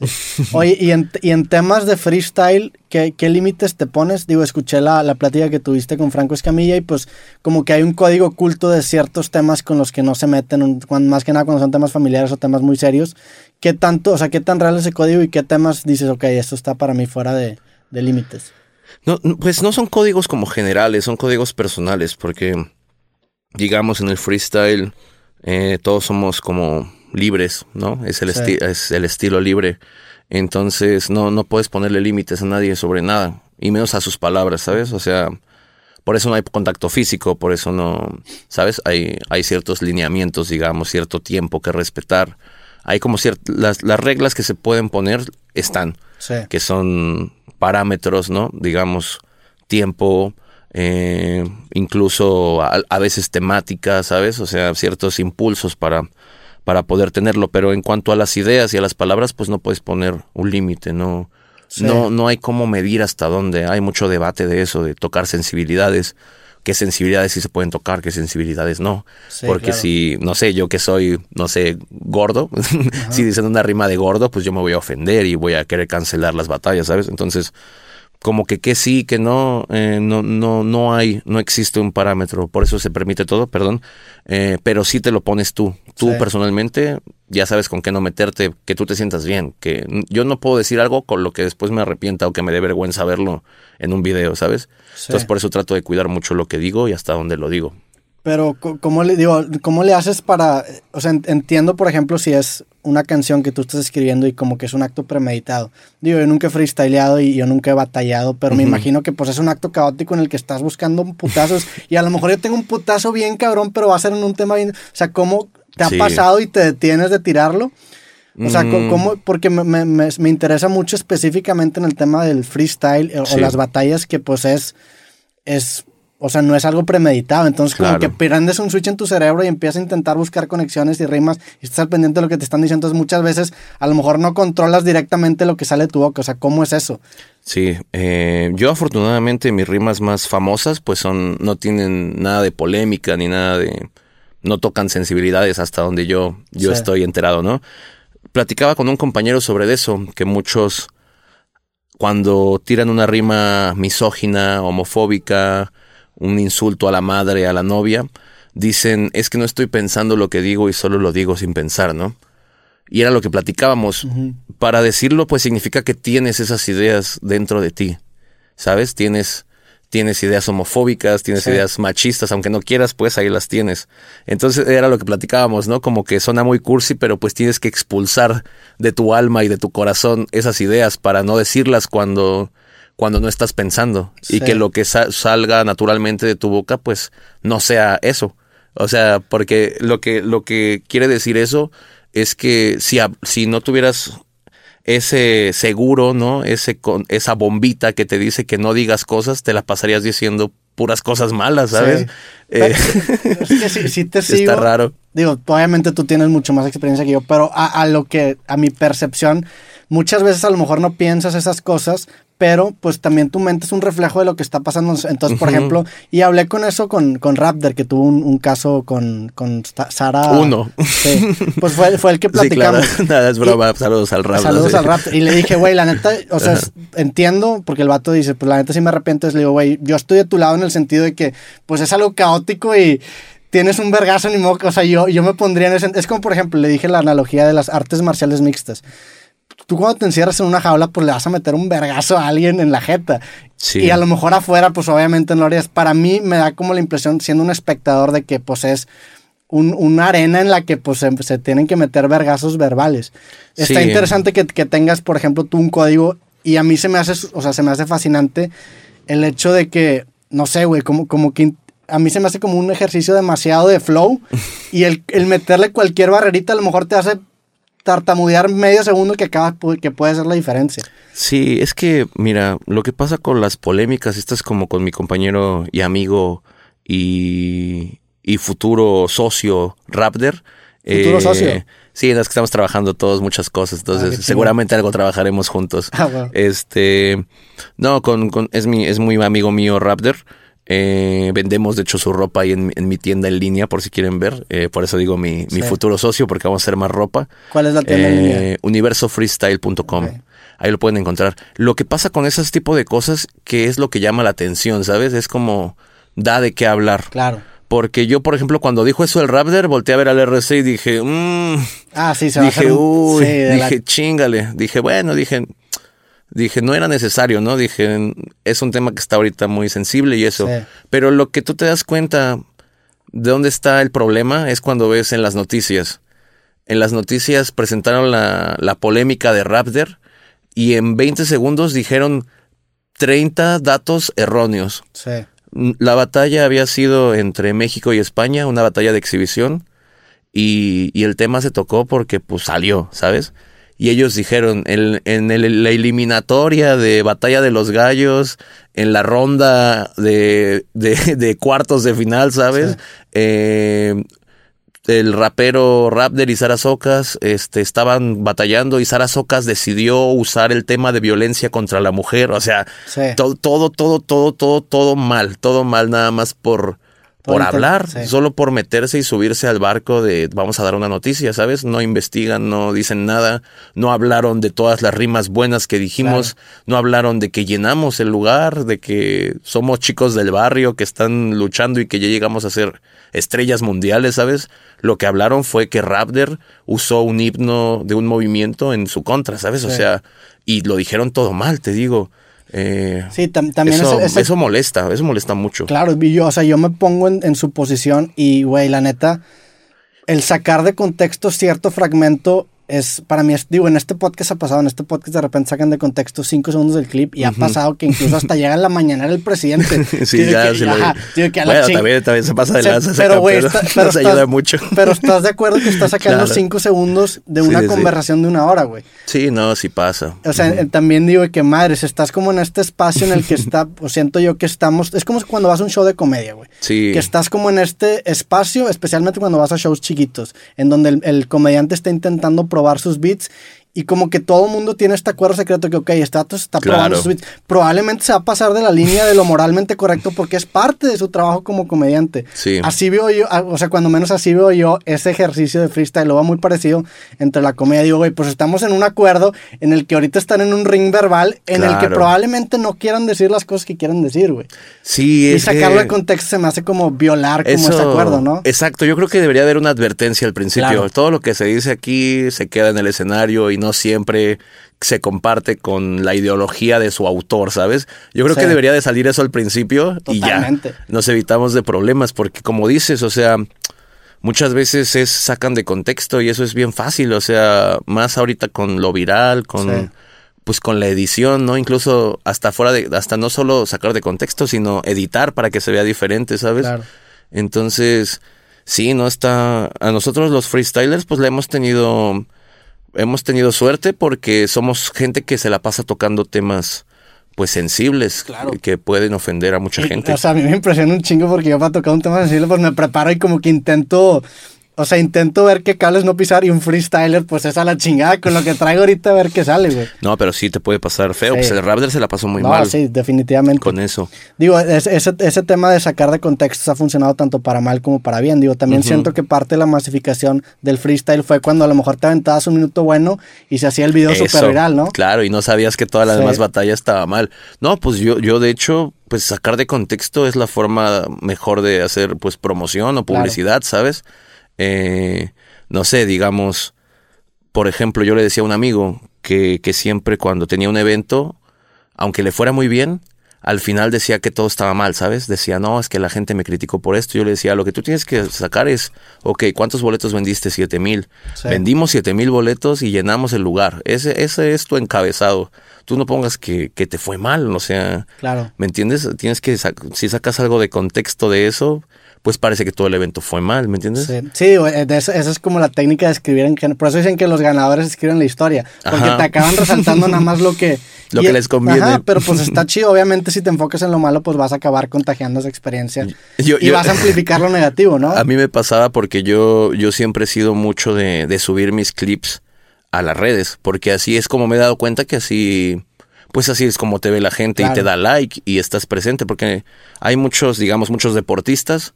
Oye, y en, y en, temas de freestyle, ¿qué, qué límites te pones? Digo, escuché la, la plática que tuviste con Franco Escamilla y pues como que hay un código oculto de ciertos temas con los que no se meten, más que nada cuando son temas familiares o temas muy serios. ¿Qué tanto, o sea, qué tan real es ese código y qué temas dices, ok, esto está para mí fuera de, de límites? No, pues no son códigos como generales, son códigos personales, porque digamos en el freestyle eh, todos somos como libres, ¿no? Es el, es el estilo libre. Entonces no, no puedes ponerle límites a nadie sobre nada, y menos a sus palabras, ¿sabes? O sea, por eso no hay contacto físico, por eso no, ¿sabes? Hay, hay ciertos lineamientos, digamos, cierto tiempo que respetar. Hay como ciertas, las, las reglas que se pueden poner están, que son parámetros, ¿no? Digamos, tiempo, eh, incluso a, veces temáticas, ¿sabes? O sea, ciertos impulsos para, para poder tenerlo, pero en cuanto a las ideas y a las palabras, pues no puedes poner un límite, no, no, no hay cómo medir hasta dónde, hay mucho debate de eso, de tocar sensibilidades, qué sensibilidades sí se pueden tocar, qué sensibilidades no, porque si, no sé, yo que soy, no sé, gordo, (laughs) si dicen una rima de gordo, pues yo me voy a ofender y voy a querer cancelar las batallas, ¿sabes? Entonces, como que que sí, que no, eh, no, no, no hay, no existe un parámetro, por eso se permite todo, perdón, eh, pero sí te lo pones tú, tú personalmente ya sabes con qué no meterte, que tú te sientas bien, que yo no puedo decir algo con lo que después me arrepienta o que me dé vergüenza verlo en un video, ¿sabes? Entonces por eso trato de cuidar mucho lo que digo y hasta dónde lo digo. Pero, ¿cómo le, digo, ¿cómo le haces para...? O sea, entiendo, por ejemplo, si es una canción que tú estás escribiendo y como que es un acto premeditado. Digo, yo nunca he freestyleado y yo nunca he batallado, pero me imagino que pues es un acto caótico en el que estás buscando putazos y a lo mejor yo tengo un putazo bien cabrón, pero va a ser en un tema bien... O sea, ¿cómo te ha pasado y te detienes de tirarlo? O sea, mm. ¿cómo? Porque me, me, me, interesa mucho específicamente en el tema del freestyle o las batallas que pues es... Es o sea, no es algo premeditado. Entonces, como que prendes un switch en tu cerebro y empiezas a intentar buscar conexiones y rimas y estás al pendiente de lo que te están diciendo. Entonces, muchas veces a lo mejor no controlas directamente lo que sale de tu boca. O sea, ¿cómo es eso? Sí, eh, yo afortunadamente mis rimas más famosas pues son, no tienen nada de polémica ni nada de, no tocan sensibilidades hasta donde yo, yo estoy enterado, ¿no? Platicaba con un compañero sobre eso, que muchos cuando tiran una rima misógina, homofóbica, un insulto a la madre, a la novia, dicen, es que no estoy pensando lo que digo y solo lo digo sin pensar, ¿no? Y era lo que platicábamos. Para decirlo, pues significa que tienes esas ideas dentro de ti, ¿sabes? Tienes, tienes ideas homofóbicas, tienes ideas machistas, aunque no quieras, pues ahí las tienes. Entonces era lo que platicábamos, ¿no? Como que suena muy cursi, pero pues tienes que expulsar de tu alma y de tu corazón esas ideas para no decirlas cuando, cuando no estás pensando. Y que lo que salga naturalmente de tu boca, pues no sea eso. O sea, porque lo que, lo que quiere decir eso es que si, si no tuvieras ese seguro, ¿no? Ese con esa bombita que te dice que no digas cosas, te la pasarías diciendo puras cosas malas, ¿sabes? Eh, (laughs) es que si, te (laughs) sigo, está raro. Digo, obviamente tú tienes mucho más experiencia que yo, pero a, a lo que, a mi percepción, muchas veces a lo mejor no piensas esas cosas, pero pues también tu mente es un reflejo de lo que está pasando. Entonces, por ejemplo, y hablé con eso con, con Raptor, que tuvo un, caso con, con Sara. Uno. Sí, pues fue, fue el que platicamos. (laughs) Sí, claro. (laughs) Nada, es broma. saludos al Raptor. Saludos al Raptor. Y le dije, güey, la neta, o sea, entiendo, porque el vato dice, pues la neta sí me arrepiento. le digo, güey, yo estoy de tu lado en el sentido de que, pues es algo caótico y tienes un vergazo ni modo. O sea, yo, yo me pondría en ese. Es como, por ejemplo, le dije la analogía de las artes marciales mixtas tú cuando te encierras en una jaula, pues le vas a meter un vergazo a alguien en la jeta. Y a lo mejor afuera, pues obviamente no lo harías. Para mí me da como la impresión, siendo un espectador, de que pues es un, una arena en la que pues se, tienen que meter vergazos verbales. Está interesante que, que, tengas, por ejemplo, tú un código y a mí se me hace, o sea, se me hace fascinante el hecho de que, no sé, güey, como, como que a mí se me hace como un ejercicio demasiado de flow (laughs) y el, el meterle cualquier barrerita a lo mejor te hace tartamudear medio segundo que acaba que puede ser la diferencia. Sí, es que, mira, lo que pasa con las polémicas, estas como con mi compañero y amigo y, futuro socio Raptor. ¿Futuro eh, socio? Sí, es que estamos trabajando todos muchas cosas, entonces ah, seguramente algo trabajaremos juntos. Ah, este, no, con, con, es mi, es muy amigo mío Raptor. Eh, vendemos, de hecho, su ropa ahí en, mi tienda en línea, por si quieren ver. Eh, por eso digo mi, futuro socio, porque vamos a hacer más ropa. ¿Cuál es la tienda en línea? Eh, universofreestyle.com. Ahí lo pueden encontrar. Lo que pasa con ese tipo de cosas, que es lo que llama la atención, ¿sabes? Es como da de qué hablar. Claro. Porque yo, por ejemplo, cuando dijo eso el Raptor, volteé a ver al RC y dije, mmm. Ah, sí, se Dije, uy, dije, chingale. Dije, bueno, dije, dije, no era necesario, ¿no? Dije, es un tema que está ahorita muy sensible y eso. Pero lo que tú te das cuenta de dónde está el problema es cuando ves en las noticias. En las noticias presentaron la, la polémica de Raptor y en 20 segundos dijeron 30 datos erróneos. Sí. La batalla había sido entre México y España, una batalla de exhibición, y, y el tema se tocó porque pues salió, ¿sabes? Y ellos dijeron en, en la eliminatoria de Batalla de los Gallos, en la ronda de, de, cuartos de final, ¿sabes? Eh, el rapero Raptor y Sara Socas este, estaban batallando y Sara Socas decidió usar el tema de violencia contra la mujer. O sea, todo, todo, todo, todo, todo, todo mal, todo mal nada más por por, hablar, solo por meterse y subirse al barco de vamos a dar una noticia, ¿sabes? No investigan, no dicen nada, no hablaron de todas las rimas buenas que dijimos, no hablaron de que llenamos el lugar, de que somos chicos del barrio que están luchando y que ya llegamos a ser estrellas mundiales, ¿sabes? Lo que hablaron fue que Raptor usó un himno de un movimiento en su contra, ¿sabes? O sea, y lo dijeron todo mal, te digo. Eh, sí, también eso, eso molesta, eso molesta mucho. Claro, yo, o sea, yo me pongo en, en su posición y, güey, la neta, el sacar de contexto cierto fragmento es, para mí, es, digo, en este podcast ha pasado, en este podcast de repente sacan de contexto cinco segundos del clip y ha pasado que incluso hasta llega en la mañana el presidente. (laughs) sí, ya, sí bueno, también, también, se pasa de lanza. pero, güey, (laughs) pero, estás, ayuda mucho. (laughs) pero estás de acuerdo que está sacando cinco segundos de una conversación de una hora, güey. Sí, no, sí pasa. O sea, también digo que madres, estás como en este espacio en el que está, o siento yo que estamos, es como cuando vas a un show de comedia, güey. Sí. Que estás como en este espacio, especialmente cuando vas a shows chiquitos, en donde el, el comediante está intentando probar sus beats y como que todo el mundo tiene este acuerdo secreto que, ok, Status está probando sus beats. Probablemente se va a pasar de la línea de lo moralmente correcto porque es parte de su trabajo como comediante. Sí. Así veo yo, o sea, cuando menos así veo yo ese ejercicio de freestyle. Lo va muy parecido entre la comedia. Digo, güey, pues estamos en un acuerdo en el que ahorita están en un ring verbal en el que probablemente no quieran decir las cosas que quieren decir, güey. Sí, Y sacarlo de contexto se me hace como violar como ese acuerdo, ¿no? Exacto. Yo creo que debería haber una advertencia al principio. Todo lo que se dice aquí se queda en el escenario y no siempre se comparte con la ideología de su autor, ¿sabes? Yo creo Sí. que debería de salir eso al principio y ya nos evitamos de problemas, porque como dices, o sea, muchas veces es sacan de contexto y eso es bien fácil, o sea, más ahorita con lo viral, con Sí. pues con la edición, ¿no? Incluso hasta fuera de hasta no solo sacar de contexto, sino editar para que se vea diferente, ¿sabes? Claro. Entonces, sí, no está a nosotros los freestylers pues le hemos tenido hemos tenido suerte porque somos gente que se la pasa tocando temas pues sensibles Claro. que, pueden ofender a mucha gente. O sea, a mí me impresiona un chingo porque yo para tocar un tema sensible, pues me preparo y como que intento, o sea, intento ver qué cables no pisar y un freestyler, pues es a la chingada con lo que traigo ahorita a ver qué sale, güey. No, pero sí te puede pasar feo. Sí. Pues el Raptor se la pasó muy no, mal sí, definitivamente. con eso. Digo, es- ese, ese tema de sacar de contextos ha funcionado tanto para mal como para bien. Digo, también siento que parte de la masificación del freestyle fue cuando a lo mejor te aventabas un minuto bueno y se hacía el video súper viral, ¿no? Claro, y no sabías que toda la Sí. demás batalla estaba mal. No, pues yo, yo de hecho, pues sacar de contexto es la forma mejor de hacer pues promoción o publicidad, ¿sabes? Eh, no sé, digamos, por ejemplo, yo le decía a un amigo que, que siempre cuando tenía un evento, aunque le fuera muy bien, al final decía que todo estaba mal, ¿sabes? Decía, no, es que la gente me criticó por esto. Yo le decía, lo que tú tienes que sacar es, ok, ¿cuántos boletos vendiste? Siete mil. Sí. Vendimos siete mil boletos y llenamos el lugar. Ese, ese es tu encabezado. Tú no pongas que, que te fue mal, o sea, Claro. ¿me entiendes? Tienes que, si sacas algo de contexto de eso, pues parece que todo el evento fue mal, ¿me entiendes? Sí, sí esa es como la técnica de escribir en gen- Por eso dicen que los ganadores escriben la historia. Porque Ajá. te acaban resaltando nada más lo que... (laughs) Lo y- que les conviene. Ajá, pero pues está (laughs) chido. Obviamente, si te enfocas en lo malo, pues vas a acabar contagiando esa experiencia. Yo- y yo- vas a amplificar lo negativo, ¿no? A mí me pasaba porque yo, yo siempre he sido mucho de, de subir mis clips a las redes, porque así es como me he dado cuenta que así, pues así es como te ve la gente y te da like y estás presente, porque hay muchos, digamos, muchos deportistas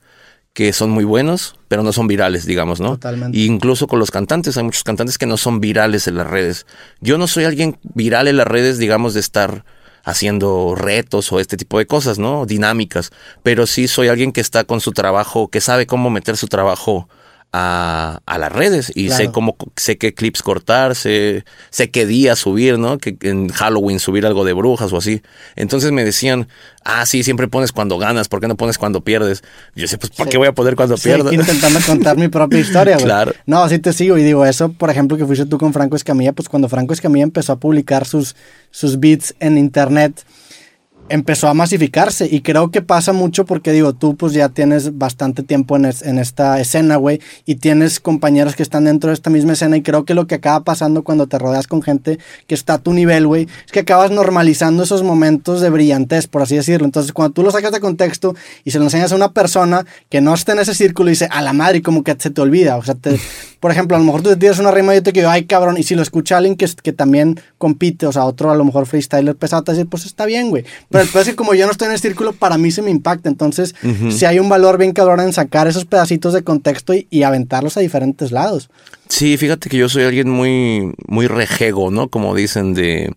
que son muy buenos, pero no son virales, digamos, ¿no? Totalmente. Y incluso con los cantantes, hay muchos cantantes que no son virales en las redes. Yo no soy alguien viral en las redes, digamos, de estar haciendo retos o este tipo de cosas, ¿no? Dinámicas. Pero sí soy alguien que está con su trabajo, que sabe cómo meter su trabajo a, a las redes y Claro. sé cómo, sé qué clips cortar, sé, sé qué día subir, ¿no? Que en Halloween subir algo de brujas o así. Entonces me decían, ah, sí, siempre pones cuando ganas, ¿por qué no pones cuando pierdes? Y yo sé, pues, ¿por Sí. qué voy a poner cuando Sí, pierdo? intentando contar mi propia historia, güey. Claro. No, sí te sigo y digo eso, por ejemplo, que fuiste tú con Franco Escamilla, pues cuando Franco Escamilla empezó a publicar sus, sus beats en internet, empezó a masificarse y creo que pasa mucho porque digo, tú pues ya tienes bastante tiempo en, es- en esta escena, güey, y tienes compañeros que están dentro de esta misma escena y creo que lo que acaba pasando cuando te rodeas con gente que está a tu nivel, güey, es que acabas normalizando esos momentos de brillantez, por así decirlo. Entonces, cuando tú lo sacas de contexto y se lo enseñas a una persona que no está en ese círculo y dice, a la madre, como que se te olvida, o sea, te- (laughs) por ejemplo, a lo mejor tú te tiras una rima y yo te quedo, ay, cabrón, y si lo escucha alguien que, que también compite, o sea, otro a lo mejor freestyler pesado, te va a decir, pues está bien, güey. Pero el peor es que como yo no estoy en el círculo, para mí se me impacta. Entonces, si hay un valor bien cabrón en sacar esos pedacitos de contexto y, y aventarlos a diferentes lados. Sí, fíjate que yo soy alguien muy, muy rejego, ¿no? Como dicen de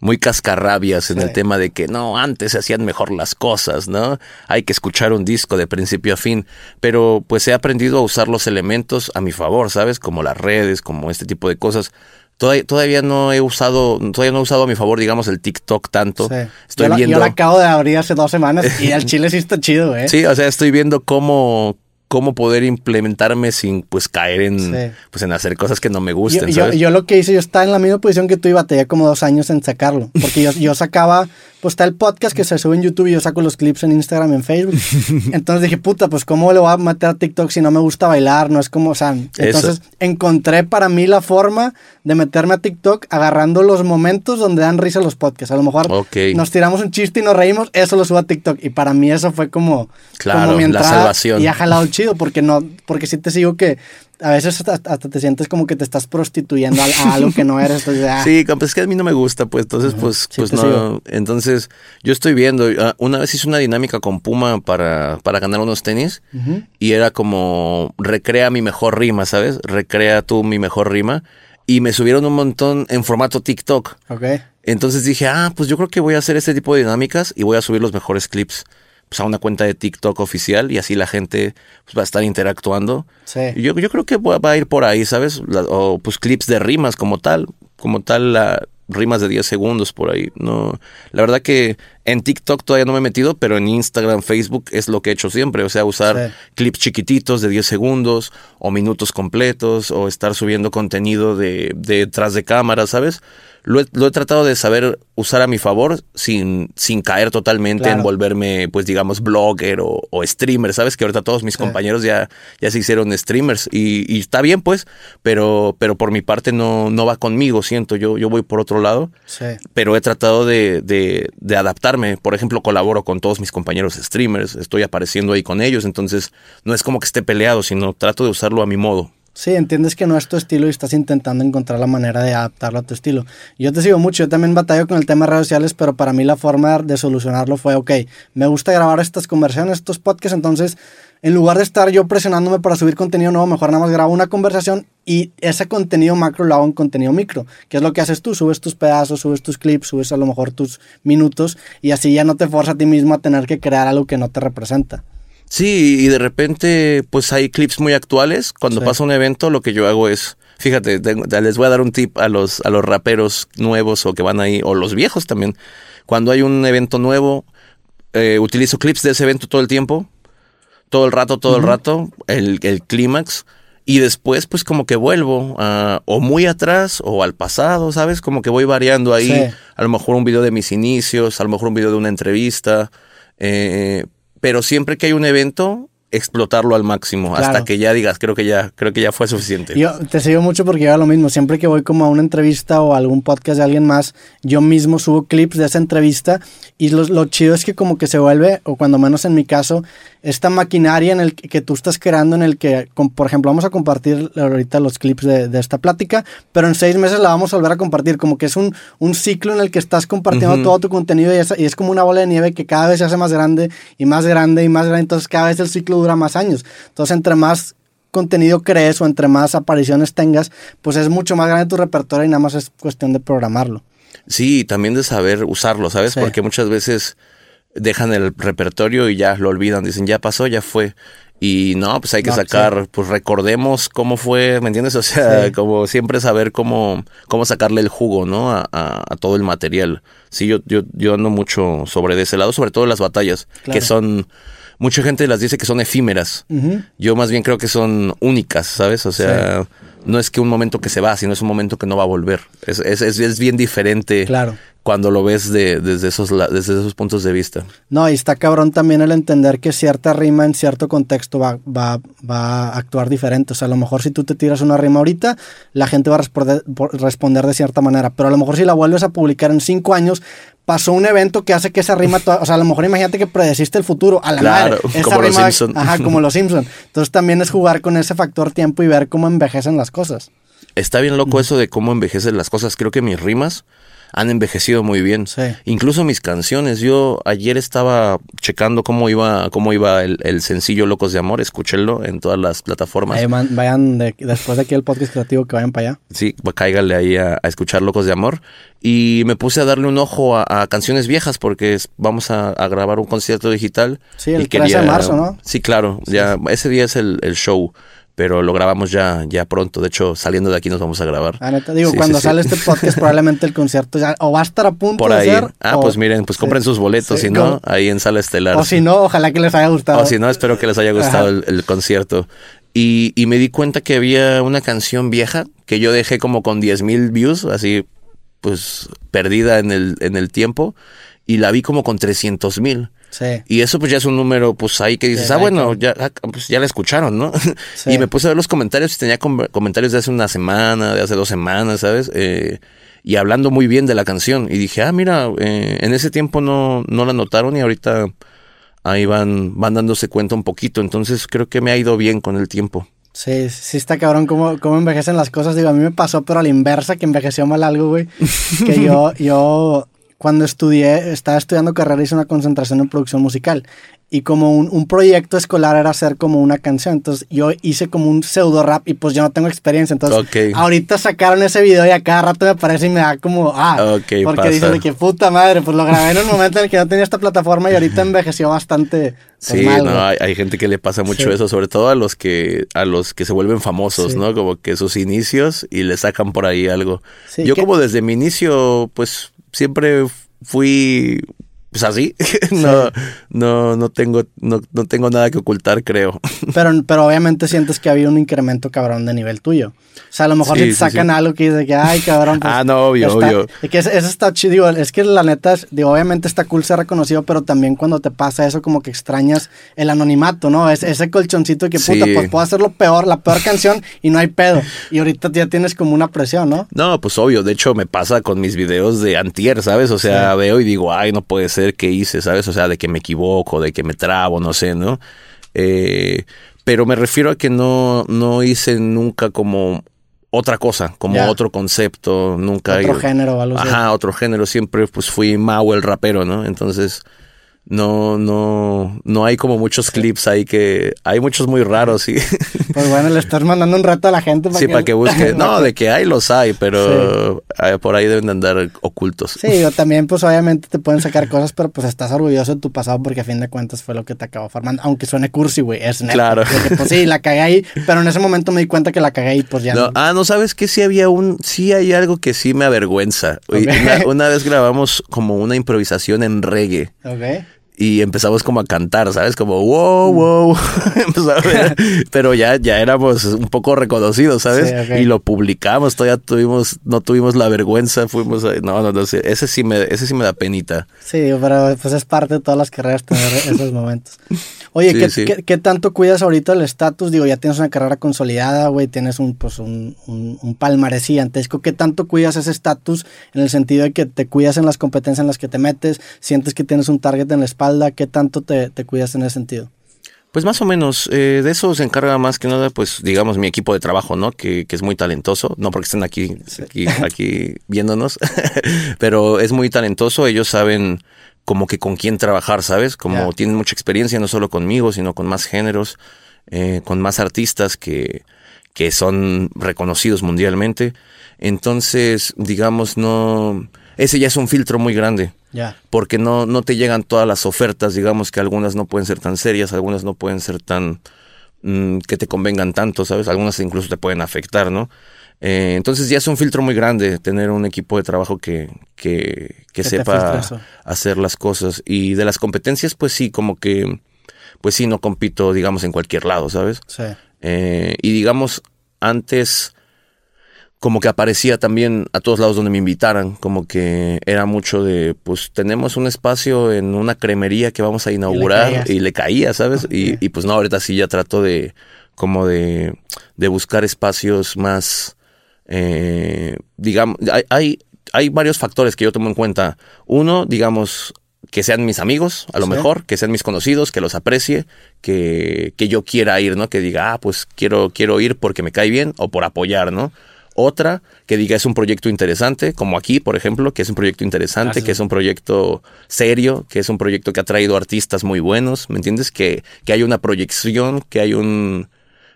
muy cascarrabias en Sí. el tema de que no, antes se hacían mejor las cosas, ¿no? Hay que escuchar un disco de principio a fin, pero pues he aprendido a usar los elementos a mi favor, ¿sabes? Como las redes, como este tipo de cosas. Todavía, todavía no he usado, todavía no he usado a mi favor, digamos, el TikTok tanto. Sí. Estoy yo, la, viendo. yo la acabo de abrir hace dos semanas y el (laughs) chile sí está chido, güey. Sí, o sea, estoy viendo cómo, cómo poder implementarme sin pues caer en, Sí. pues, en hacer cosas que no me Yo, gusten, yo, ¿sabes? yo lo que hice, yo estaba en la misma posición que tú y batallé como dos años en sacarlo. Porque yo, yo sacaba, pues está el podcast que se sube en YouTube y yo saco los clips en Instagram, en Facebook. (laughs) Entonces dije, puta, pues cómo le voy a meter a TikTok si no me gusta bailar, no es como, o sea, entonces encontré para mí la forma de meterme a TikTok agarrando los momentos donde dan risa los podcasts. A lo mejor Ok. nos tiramos un chiste y nos reímos, eso lo subo a TikTok. Y para mí eso fue como, Claro, como mi la entrada salvación. Y ha jalado chido, porque no, porque sí te sigo que a veces hasta, hasta te sientes como que te estás prostituyendo a, a algo que no eres. Entonces, ah, Sí, pues es que a mí no me gusta, pues entonces, pues, Sí, pues no. sigo. Entonces, yo estoy viendo. ah, Una vez hice una dinámica con Puma para, para ganar unos tenis y era como recrea mi mejor rima, ¿sabes? Recrea tú mi mejor rima. Y me subieron un montón en formato TikTok. ok. Entonces dije, ah, pues yo creo que voy a hacer este tipo de dinámicas y voy a subir los mejores clips pues, a una cuenta de TikTok oficial y así la gente pues, va a estar interactuando. Sí. Yo, yo creo que va va a ir por ahí, ¿sabes? La- o pues clips de rimas como tal. como tal la rimas de 10 segundos por ahí. No, la verdad que en TikTok todavía no me he metido, pero en Instagram, Facebook es lo que he hecho siempre. O sea, usar clips chiquititos de 10 segundos o minutos completos o estar subiendo contenido de, detrás de cámara, ¿sabes? Lo he, lo he, tratado de saber usar a mi favor sin, sin caer totalmente en volverme, pues digamos, blogger o, streamer, ¿sabes? Que ahorita todos mis compañeros ya, ya se hicieron streamers y, y, está bien, pues, pero, pero por mi parte no, no va conmigo, siento, yo, yo voy por otro lado, sí. pero he tratado de, de, de adaptar por ejemplo, colaboro con todos mis compañeros streamers, estoy apareciendo ahí con ellos, entonces no es como que esté peleado, sino trato de usarlo a mi modo. Sí, entiendes que no es tu estilo y estás intentando encontrar la manera de adaptarlo a tu estilo. Yo te sigo mucho, yo también batallo con el tema de redes sociales, pero para mí la forma de solucionarlo fue, ok, me gusta grabar estas conversaciones, estos podcasts, entonces en lugar de estar yo presionándome para subir contenido nuevo, mejor nada más grabo una conversación y ese contenido macro lo hago en contenido micro, que es lo que haces tú, subes tus pedazos, subes tus clips, subes a lo mejor tus minutos y así ya no te fuerza a ti mismo a tener que crear algo que no te representa. Sí, y de repente pues hay clips muy actuales. Cuando pasa un evento lo que yo hago es, fíjate, les voy a dar un tip a los, a los raperos nuevos o que van ahí, o los viejos también. Cuando hay un evento nuevo, eh, utilizo clips de ese evento todo el tiempo todo el rato, todo el rato, el, el clímax. Y después, pues como que vuelvo a, o muy atrás o al pasado, ¿sabes? Como que voy variando ahí. A lo mejor un video de mis inicios, a lo mejor un video de una entrevista. Eh, pero siempre que hay un evento, explotarlo al máximo hasta que ya digas, creo que ya, creo que ya fue suficiente. Yo te sigo mucho porque yo lo mismo, siempre que voy como a una entrevista o algún podcast de alguien más, yo mismo subo clips de esa entrevista y lo, lo chido es que como que se vuelve, o cuando menos en mi caso, esta maquinaria en el que, tú estás creando, en el que, por ejemplo, vamos a compartir ahorita los clips de, esta plática, pero en seis meses la vamos a volver a compartir, como que es un, un ciclo en el que estás compartiendo todo tu contenido y es, y es, como una bola de nieve que cada vez se hace más grande y más grande y más grande, entonces cada vez el ciclo dura más años. Entonces, entre más contenido crees o entre más apariciones tengas, pues es mucho más grande tu repertorio y nada más es cuestión de programarlo. Sí, también de saber usarlo, ¿sabes? Porque muchas veces dejan el repertorio y ya lo olvidan, dicen, ya pasó, ya fue. Y no, pues hay que sacar, pues recordemos cómo fue, ¿me entiendes? (laughs) O sea, como siempre saber cómo, cómo sacarle el jugo, ¿no? A, a, todo el material. Sí, yo, yo, yo ando mucho sobre de ese lado, sobre todo las batallas, que son, mucha gente las dice que son efímeras. Yo más bien creo que son únicas, ¿sabes? O sea, no es que un momento que se va, sino es un momento que no va a volver. Es, es, es, es bien diferente. Claro cuando lo ves de, desde, esos, desde esos puntos de vista. No, y está cabrón también el entender que cierta rima en cierto contexto va, va, va a actuar diferente. O sea, a lo mejor si tú te tiras una rima ahorita, la gente va a responder, responder de cierta manera. Pero a lo mejor si la vuelves a publicar en cinco años, pasó un evento que hace que esa rima, o sea, a lo mejor imagínate que predeciste el futuro, a la claro, madre, como los Simpson. Ajá, como los Simpson. Entonces también es jugar con ese factor tiempo y ver cómo envejecen las cosas. Está bien loco eso de cómo envejecen las cosas. Creo que mis rimas han envejecido muy bien. Incluso mis canciones. Yo ayer estaba checando cómo iba, cómo iba el, sencillo Locos de Amor. Escúchenlo en todas las plataformas. vayan después de aquí el podcast creativo que vayan para allá. Sí, cáigale ahí a, escuchar Locos de Amor. Y me puse a darle un ojo a, canciones viejas porque vamos a, grabar un concierto digital. Sí, el 13 de marzo, ¿no? Sí, claro. ya Ese día es el, el show pero lo grabamos ya, ya pronto. De hecho, saliendo de aquí nos vamos a grabar. Ah, neta, digo, cuando sale este (laughs) podcast, probablemente el concierto ya o va a estar a punto Por ahí. de ser. Ah, pues miren, pues compren sus boletos, si no, ahí en Sala Estelar. O si no, ojalá que les haya gustado. O si no, espero que les haya gustado el, concierto. Y, y me di cuenta que había una canción vieja que yo dejé como con 10 mil views, así, pues, perdida en el, en el tiempo, y la vi como con 300 mil. Y eso pues ya es un número pues ahí que dices, ah, bueno, ya, ah, pues, ya la escucharon, ¿no? (laughs) y me puse a ver los comentarios y tenía comentarios de hace una semana, de hace dos semanas, ¿sabes? Eh, y hablando muy bien de la canción. Y dije, ah, mira, eh, en ese tiempo no, no la notaron y ahorita ahí van, van dándose cuenta un poquito. Entonces creo que me ha ido bien con el tiempo. Sí, sí está cabrón cómo, cómo envejecen las cosas. Digo, a mí me pasó, pero a la inversa, que envejeció mal algo, güey. (laughs) que yo, yo cuando estudié, estaba estudiando carrera, hice una concentración en producción musical y como un, un, proyecto escolar era hacer como una canción. Entonces yo hice como un pseudo rap y pues yo no tengo experiencia. Entonces ahorita sacaron ese video y a cada rato me aparece y me da como, ah, porque dicen que puta madre, pues lo grabé en un momento en el que no tenía esta plataforma y ahorita envejeció bastante. Pues, sí, no, hay, gente que le pasa mucho eso, sobre todo a los que a los que se vuelven famosos, ¿no? Como que sus inicios y le sacan por ahí algo. yo como desde mi inicio, pues siempre fui pues así, (laughs) no, no, no tengo, no, no, tengo nada que ocultar, creo. (laughs) Pero, pero obviamente sientes que había un incremento cabrón de nivel tuyo. O sea, a lo mejor te sacan algo que dice que, ay, cabrón. Pues, (laughs) ah, no, obvio, obvio. Es que eso, está chido. Es que la neta, digo, obviamente está cool ser reconocido, pero también cuando te pasa eso, como que extrañas el anonimato, ¿no? Es, ese colchoncito que, puta, pues puedo hacer lo peor, la peor canción y no hay pedo. Y ahorita ya tienes como una presión, ¿no? No, pues obvio. De hecho, me pasa con mis videos de antier, ¿sabes? O sea, veo y digo, ay, no puede ser que hice, ¿sabes? O sea, de que me equivoco, de que me trabo, no sé, ¿no? Eh, pero me refiero a que no, no hice nunca como otra cosa, como otro concepto, nunca... Otro género, algo Ajá, otro género, siempre pues fui Mau el rapero, ¿no? Entonces no, no, no hay como muchos clips ahí que hay muchos muy raros, sí. (laughs) Pues bueno, le estás mandando un rato a la gente para sí, que... para que busque. (laughs) No, de que hay los hay, pero eh, por ahí deben de andar ocultos. Sí, o (laughs) también pues obviamente te pueden sacar cosas, pero pues estás orgulloso de tu pasado porque a fin de cuentas fue lo que te acabó formando, aunque suene cursi, güey, es neto. Claro. pues sí, la cagué ahí, pero en ese momento me di cuenta que la cagué y pues ya no. Ah, no, ¿sabes que Sí había un, sí hay algo que sí me avergüenza. Una, una, vez grabamos como una improvisación en reggae. Ok y empezamos como a cantar, ¿sabes? Como wow, wow. (laughs) (laughs) pero ya, ya éramos un poco reconocidos, ¿sabes? Y lo publicamos, todavía tuvimos, no tuvimos la vergüenza, fuimos a, no, no, no, ese sí me, ese sí me da penita. Sí, pero pues es parte de todas las carreras tener (laughs) esos momentos. Oye, ¿qué, tanto cuidas ahorita el estatus? Digo, ya tienes una carrera consolidada, güey, tienes un, pues un, un, un palmarés gigantesco. ¿Qué tanto cuidas ese estatus en el sentido de que te cuidas en las competencias en las que te metes? ¿Sientes que tienes un target en la espalda? ¿Qué tanto te, cuidas en ese sentido? Pues más o menos, eh, de eso se encarga más que nada, pues digamos, mi equipo de trabajo, ¿no? Que, es muy talentoso, no porque estén aquí, aquí, aquí viéndonos, (laughs) pero es muy talentoso, ellos saben como que con quién trabajar, ¿sabes? Como tienen mucha experiencia, no solo conmigo, sino con más géneros, eh, con más artistas que, que son reconocidos mundialmente. Entonces, digamos, no... Ese ya es un filtro muy grande. Ya. Porque no, no te llegan todas las ofertas, digamos que algunas no pueden ser tan serias, algunas no pueden ser tan... Mm, que te convengan tanto, ¿sabes? Algunas incluso te pueden afectar, ¿no? Eh, entonces ya es un filtro muy grande tener un equipo de trabajo que, que, que sepa hacer las cosas. Y de las competencias, pues sí, como que, pues sí, no compito, digamos, en cualquier lado, ¿sabes? Sí. Eh, y digamos, antes como que aparecía también a todos lados donde me invitaran, como que era mucho de, pues tenemos un espacio en una cremería que vamos a inaugurar y le, caía, ¿sabes? Y, y, pues no, ahorita sí ya trato de, como de, de buscar espacios más eh, digamos, hay, hay, varios factores que yo tomo en cuenta. Uno, digamos, que sean mis amigos, a lo mejor, que sean mis conocidos, que los aprecie, que, que, yo quiera ir, ¿no? Que diga, ah, pues quiero, quiero ir porque me cae bien o por apoyar, ¿no? Otra, que diga es un proyecto interesante, como aquí, por ejemplo, que es un proyecto interesante, que es un proyecto serio, que es un proyecto que ha traído artistas muy buenos, ¿me entiendes? Que, que hay una proyección, que hay un,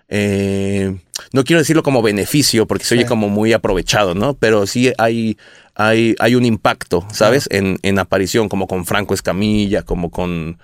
eh, no quiero decirlo como beneficio, porque se oye como muy aprovechado, ¿no? Pero sí hay, hay, hay un impacto, ¿sabes? En, en aparición, como con Franco Escamilla, como con...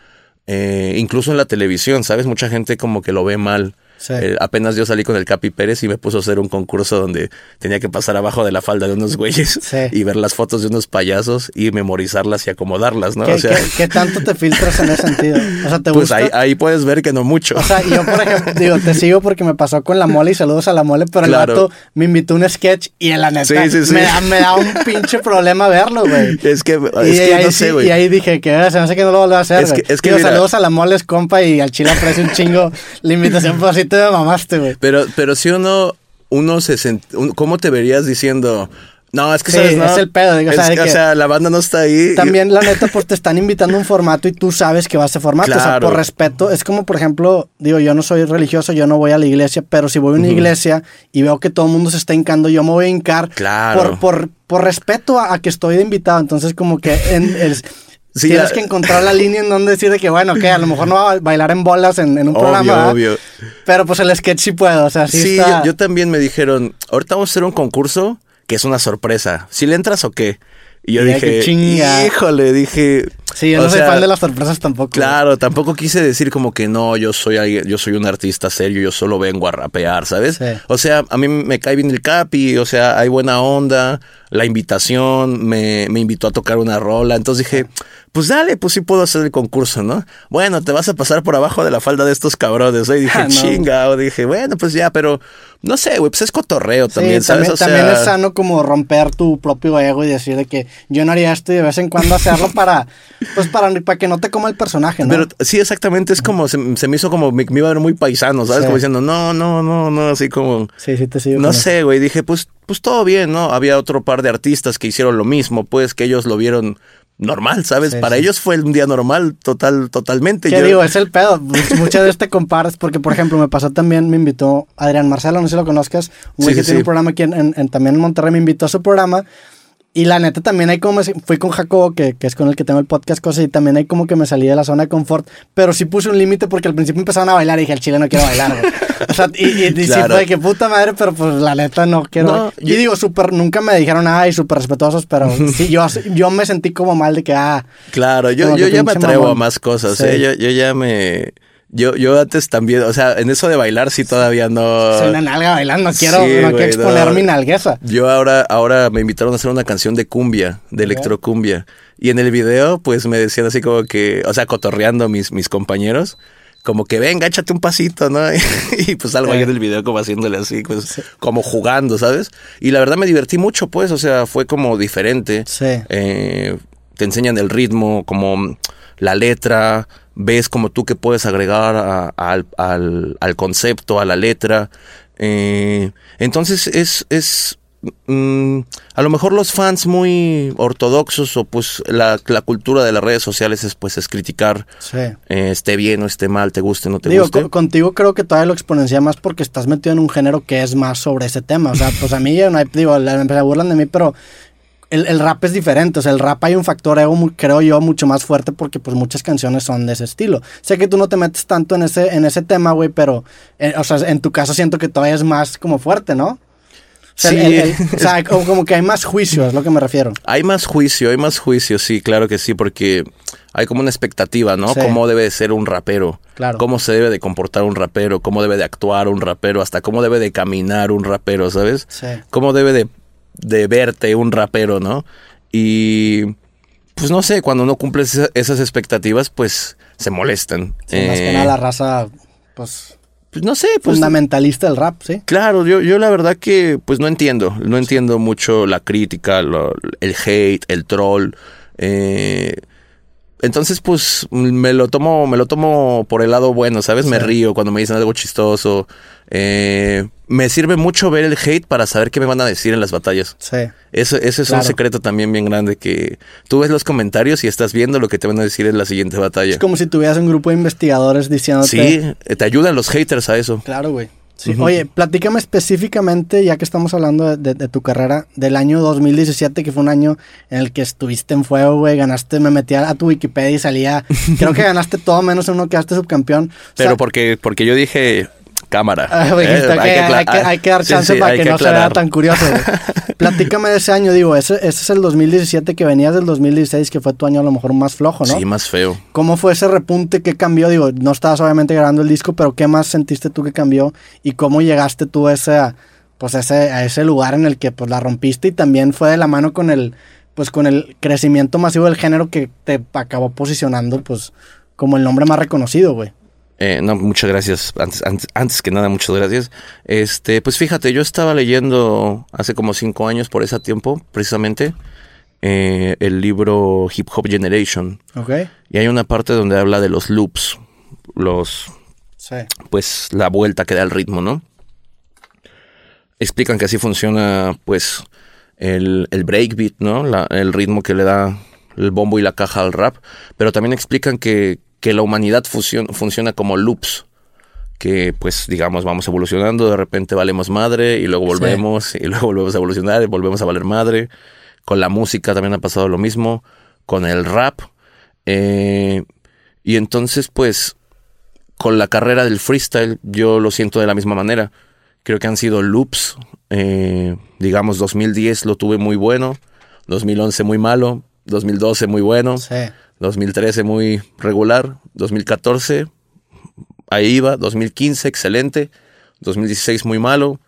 Eh, incluso en la televisión, ¿sabes? Mucha gente como que lo ve mal eh, apenas yo salí con el Capi Pérez y me puso a hacer un concurso donde tenía que pasar abajo de la falda de unos güeyes (laughs) y ver las fotos de unos payasos y memorizarlas y acomodarlas, ¿no? ¿Qué, o sea, ¿qué, tanto te filtras en ese sentido? O sea, ¿te pues Ahí, puedes ver que no mucho. O sea, yo por ejemplo, (laughs) digo, te sigo porque me pasó con la mole y saludos a la mole, pero el rato me invitó un sketch y en la neta me, da, me, da, un (laughs) pinche problema verlo, güey. Es que, es que no sé, güey. Y ahí dije que se me hace que no lo vuelvo a hacer. Es que, es que saludos a la mole, compa, y al chile aprecio un chingo la invitación por así te mamaste, güey. Pero, pero si uno, uno se sent... ¿cómo te verías diciendo? No, es que Sí, sabes, ¿no? es el pedo, digo, o Es sea, que, o sea, la banda no está ahí. También, la neta, pues te están invitando a un formato y tú sabes que va a ser formato. O sea, por respeto, es como, por ejemplo, digo, yo no soy religioso, yo no voy a la iglesia, pero si voy a una iglesia y veo que todo el mundo se está hincando, yo me voy a hincar Claro. por, por, por respeto a, a que estoy de invitado. Entonces, como que en el- Sí, tienes la- que encontrar la línea en donde decir de que, bueno, que a lo mejor no va a bailar en bolas en, en un Obvio, programa, obvio. pero pues el sketch sí puedo, o sea, sí, Sí, está- yo, yo también me dijeron, ahorita vamos a hacer un concurso que es una sorpresa. ¿Si le entras o qué? Y yo Ya, dije, chinga. híjole, dije... Sí, yo no soy fan de las sorpresas tampoco. Claro, tampoco quise decir como que no, yo soy alguien- yo soy un artista serio, yo solo vengo a rapear, ¿sabes? Sí. O sea, a mí me cae bien el capi, o sea, hay buena onda, la invitación, me, me invitó a tocar una rola, entonces dije, pues dale, pues sí puedo hacer el concurso, ¿no? Bueno, te vas a pasar por abajo de la falda de estos cabrones, ¿no? Y dije, Ah, no. chinga, o dije, bueno, pues ya, pero no sé, güey, pues es cotorreo Sí, también, ¿sabes? también, O sea, también es sano como romper tu propio ego y decir de que yo no haría esto y de vez en cuando hacerlo para, pues para, para que no te coma el personaje, ¿no? Pero sí, exactamente, es como, se, se me hizo como, me, me iba a ver muy paisano, ¿sabes? Sí. Como diciendo, no, no, no, no, así como... sí, sí te sigo. No sé, güey, dije, pues, pues todo bien, ¿no? Había otro par de artistas que hicieron lo mismo, pues que ellos lo vieron normal, ¿sabes? Sí, Para sí. ellos fue un día normal, total, totalmente. ¿Qué Yo- digo? Es el pedo. Pues, Muchas veces te comparas, porque por ejemplo me pasó también, me invitó Adrián Marcelo, no sé si lo conozcas, un güey Sí, que tiene un programa aquí en, en- en- también en Monterrey, me invitó a su programa. Y la neta también hay como, me- fui con Jacobo, que, que es con el que tengo el podcast, cosas, y también hay como que me salí de la zona de confort, pero sí puse un límite porque al principio empezaron a bailar y dije, el chile no quiero bailar, güey. (laughs) O sea, y, y, y sí Claro. fue de que puta madre, pero pues la neta no quiero. No, y yo- digo, súper, nunca me dijeron nada y súper respetuosos, pero (laughs) sí, yo, yo me sentí como mal de que, ah, Claro, yo, yo ya me atrevo mamón. a más cosas, Sí. ¿eh? Yo, yo ya me... Yo, yo antes también, o sea, en eso de bailar sí todavía no... soy una nalga bailando, quiero, Sí, no quiero exponer no. mi nalgueza. Yo ahora, ahora me invitaron a hacer una canción de cumbia, de electrocumbia. Y en el video, pues me decían así como que, o sea, cotorreando mis, mis compañeros, como que venga, échate un pasito, ¿no? (laughs) y pues algo ahí Sí. en el video como haciéndole así, pues como jugando, ¿sabes? Y la verdad me divertí mucho, pues, o sea, fue como diferente. Sí. Eh, te enseñan el ritmo, como la letra, ves como tú que puedes agregar a- al, al- al concepto, a la letra. Eh, entonces es, es mm, a lo mejor los fans muy ortodoxos o pues la, la cultura de las redes sociales es pues es criticar Sí. eh, esté bien o esté mal, te guste o no te Digo, guste. co- contigo creo que todavía lo exponencia más porque estás metido en un género que es más sobre ese tema. O sea, pues a mí, ya no digo, se burlan de mí, pero el, el rap es diferente. O sea, el rap hay un factor ego, creo yo, mucho más fuerte porque pues muchas canciones son de ese estilo. Sé que tú no te metes tanto en ese, en ese tema, güey, pero, eh, o sea, en tu caso siento que todavía es más como fuerte, ¿no? O sea, Sí. el- el- o sea, (laughs) como, como que hay más juicio, es lo que me refiero. Hay más juicio, hay más juicio, sí, claro que sí, porque hay como una expectativa, ¿no? Sí. Cómo debe de ser un rapero, Claro. cómo se debe de comportar un rapero, cómo debe de actuar un rapero, hasta cómo debe de caminar un rapero, ¿sabes? Sí. Cómo debe de, de verte un rapero, ¿no? Y pues no sé, cuando no cumples esa- esas expectativas, pues se molestan. Sí, más que Eh, nada la raza, pues, pues no sé, pues fundamentalista del rap, ¿sí? Claro, yo, yo la verdad que pues no entiendo, no entiendo mucho la crítica, lo- el hate, el troll. eh, entonces pues me lo tomo, me lo tomo por el lado bueno, ¿sabes? Me río cuando me dicen algo chistoso. eh, me sirve mucho ver el hate para saber qué me van a decir en las batallas. Sí. Eso, ese es Claro. un secreto también bien grande que tú ves los comentarios y estás viendo lo que te van a decir en la siguiente batalla. Es como si tuvieras un grupo de investigadores diciéndote. Sí, eh, te ayudan los haters a eso. Claro, güey. Sí. Oye, platícame específicamente, ya que estamos hablando de, de- de tu carrera, del año 2017, que fue un año en el que estuviste en fuego, güey. Ganaste, me metí a, a tu Wikipedia y salía. (laughs) creo que ganaste todo menos uno, quedaste subcampeón. O Pero porque, porque yo dije cámara. Ah, güey, Eh, que hay, que, hay que dar chance sí, para hay que, no se vea tan curioso. (laughs) Platícame de ese año, digo, ese, ese es el 2017 que venías del 2016, que fue tu año a lo mejor más flojo, ¿no? Sí, más feo. ¿Cómo fue ese repunte? ¿Qué cambió? Digo, no estabas obviamente grabando el disco, pero ¿qué más sentiste tú que cambió? ¿Y cómo llegaste tú a ese, pues a ese, a ese lugar en el que pues la rompiste y también fue de la mano con el, pues con el crecimiento masivo del género que te acabó posicionando pues como el nombre más reconocido, güey? Eh, no, muchas gracias. Antes, antes, antes que nada, muchas gracias. Este, pues fíjate, yo estaba leyendo hace como cinco años por ese tiempo, precisamente, eh, el libro Hip Hop Generation. ¿Ok? Y hay una parte donde habla de los loops, los, Sí. pues, la vuelta que da el ritmo, ¿no? Explican que así funciona, pues, el, el breakbeat, ¿no? La- el ritmo que le da el bombo y la caja al rap, pero también explican que, que la humanidad funcion- funciona como loops, que pues digamos vamos evolucionando, de repente valemos madre y luego Sí. volvemos y luego (laughs) volvemos a evolucionar y volvemos a valer madre. Con la música también ha pasado lo mismo, con el rap. eh, y entonces pues con la carrera del freestyle yo lo siento de la misma manera. Creo que han sido loops. eh, digamos 2010 lo tuve muy bueno, 2011 muy malo, 2012 muy bueno. Sí. 2013 muy regular, 2014 ahí iba, 2015 excelente, 2016 muy malo,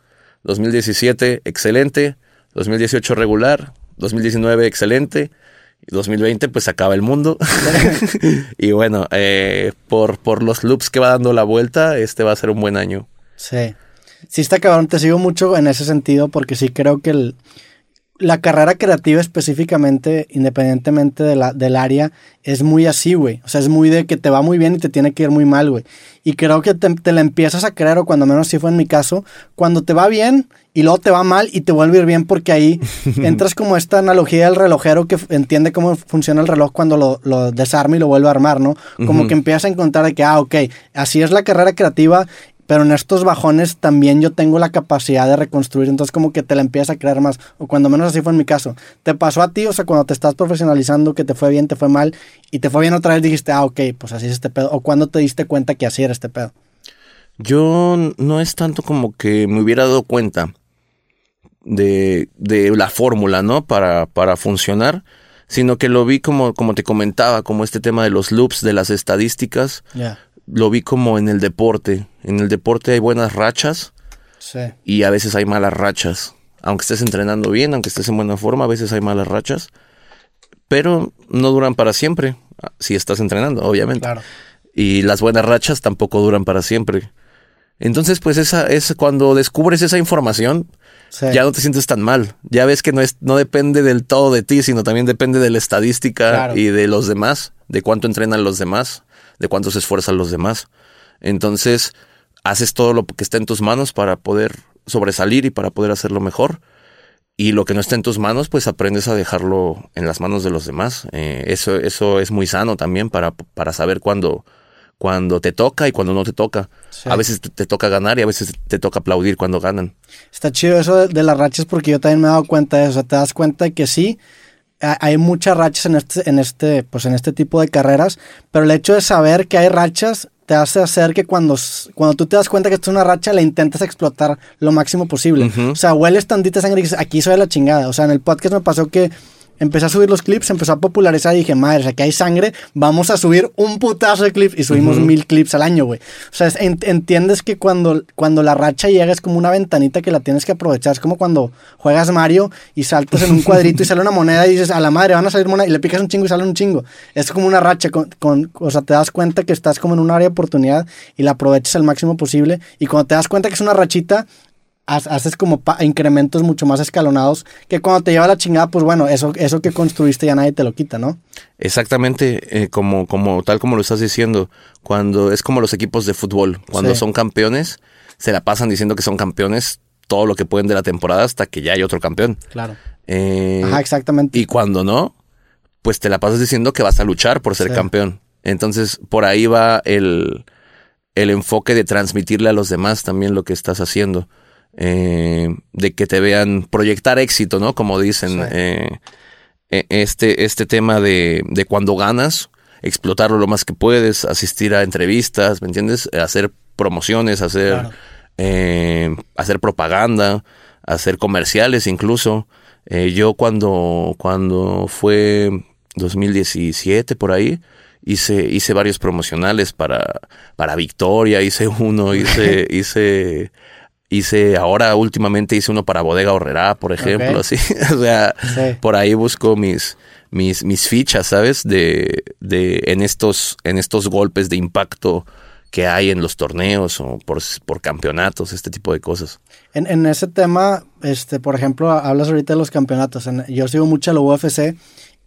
2017 excelente, 2018 regular, 2019 excelente, y 2020 pues acaba el mundo. (laughs) y bueno, eh, por, por los loops que va dando la vuelta, este va a ser un buen año. Sí. Sí está cabrón, te sigo mucho en ese sentido porque sí creo que el- la carrera creativa específicamente, independientemente de la, del área, es muy así, güey. O sea, es muy de que te va muy bien y te tiene que ir muy mal, güey. Y creo que te, te la empiezas a creer, o cuando menos sí fue en mi caso, cuando te va bien y luego te va mal y te vuelve a ir bien porque ahí (laughs) entras como esta analogía del relojero que entiende cómo funciona el reloj cuando lo, lo desarma y lo vuelve a armar, ¿no? Como que empiezas a encontrar de que, ah, ok, así es la carrera creativa pero en estos bajones también yo tengo la capacidad de reconstruir, entonces como que te la empiezas a creer más, o cuando menos así fue en mi caso. ¿Te pasó a ti, o sea, cuando te estás profesionalizando, que te fue bien, te fue mal, y te fue bien otra vez, dijiste, ah, ok, pues así es este pedo, o cuando te diste cuenta que así era este pedo? Yo no es tanto como que me hubiera dado cuenta de, de la fórmula, ¿no? Para, para funcionar, sino que lo vi como, como te comentaba, como este tema de los loops, de las estadísticas, Ya, lo vi como en el deporte. En el deporte hay buenas rachas sí, y a veces hay malas rachas. Aunque estés entrenando bien, aunque estés en buena forma, a veces hay malas rachas. Pero no duran para siempre, si estás entrenando, obviamente. claro. Y las buenas rachas tampoco duran para siempre. Entonces, pues esa es cuando descubres esa información, Sí, ya no te sientes tan mal. Ya ves que no es, no depende del todo de ti, sino también depende de la estadística Claro. y de los demás, de cuánto entrenan los demás, de cuánto se esfuerzan los demás. Entonces, haces todo lo que está en tus manos para poder sobresalir y para poder hacerlo mejor. Y lo que no está en tus manos, pues aprendes a dejarlo en las manos de los demás. Eh, eso, eso es muy sano también para, para saber cuándo, cuando te toca y cuando no te toca. Sí. A veces te, te toca ganar y a veces te toca aplaudir cuando ganan. Está chido eso de, de las rachas porque yo también me he dado cuenta de eso. Te das cuenta que sí, hay muchas rachas en este, en este, pues en este tipo de carreras, pero el hecho de saber que hay rachas te hace hacer que cuando, cuando tú te das cuenta que esto es una racha, la intentas explotar lo máximo posible. O sea, hueles tantita sangre y dices, aquí soy de la chingada. O sea, en el podcast me pasó que empecé a subir los clips, empezó a popularizar y dije, madre, aquí hay sangre, vamos a subir un putazo de clips y subimos mil clips al año, güey. O sea, es- en- entiendes que cuando, cuando la racha llega es como una ventanita que la tienes que aprovechar. Es como cuando juegas Mario y saltas en un (laughs) cuadrito y sale una moneda y dices, a la madre, van a salir moneda y le picas un chingo y sale un chingo. Es como una racha, con, con- o sea, te das cuenta que estás como en un área de oportunidad y la aprovechas al máximo posible. Y cuando te das cuenta que es una rachita, haces como incrementos mucho más escalonados que cuando te lleva la chingada, pues bueno, eso, eso que construiste ya nadie te lo quita, ¿no? Exactamente, eh, como, como tal como lo estás diciendo, cuando es como los equipos de fútbol, cuando Sí. son campeones, se la pasan diciendo que son campeones todo lo que pueden de la temporada hasta que ya hay otro campeón. Claro. Eh, Ajá, exactamente. y cuando no, pues te la pasas diciendo que vas a luchar por ser Sí. campeón. Entonces, por ahí va el, el enfoque de transmitirle a los demás también lo que estás haciendo. Eh, de que te vean proyectar éxito, ¿no? Como dicen. Sí. eh, eh, este, este tema de, de cuando ganas, explotarlo lo más que puedes, asistir a entrevistas, ¿me entiendes? Hacer promociones, hacer, Claro. eh, hacer propaganda, hacer comerciales incluso. Eh, yo cuando, cuando fue 2017 por ahí, hice, hice varios promocionales para, para Victoria, hice uno, hice, (laughs) hice, hice, ahora últimamente hice uno para Bodega Horrera, por ejemplo, (laughs) así. o sea, Sí. por ahí busco mis, mis, mis fichas, ¿sabes? De, de, en estos, en estos golpes de impacto que hay en los torneos o por, por campeonatos, este tipo de cosas. En, en ese tema, este, por ejemplo, hablas ahorita de los campeonatos. En- yo sigo mucho a la UFC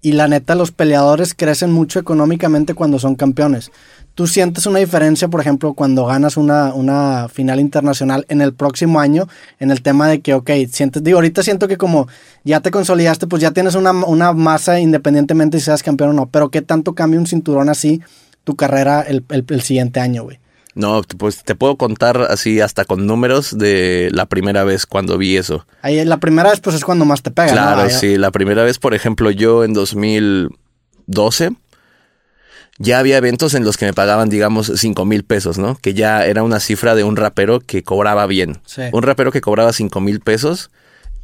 y la neta los peleadores crecen mucho económicamente cuando son campeones. ¿Tú sientes una diferencia, por ejemplo, cuando ganas una, una final internacional en el próximo año en el tema de que, ok, sientes, digo, ahorita siento que como ya te consolidaste, pues ya tienes una, una masa independientemente si seas campeón o no, pero ¿qué tanto cambia un cinturón así tu carrera el, el, el siguiente año, güey? No, pues te puedo contar así hasta con números de la primera vez cuando vi eso. Ahí, la primera vez pues es cuando más te pega. Claro, ¿no? sí. La primera vez, por ejemplo, yo en 2012 ya había eventos en los que me pagaban, digamos, 5 mil pesos, ¿no? Que ya era una cifra de un rapero que cobraba bien. Sí. Un rapero que cobraba 5 mil pesos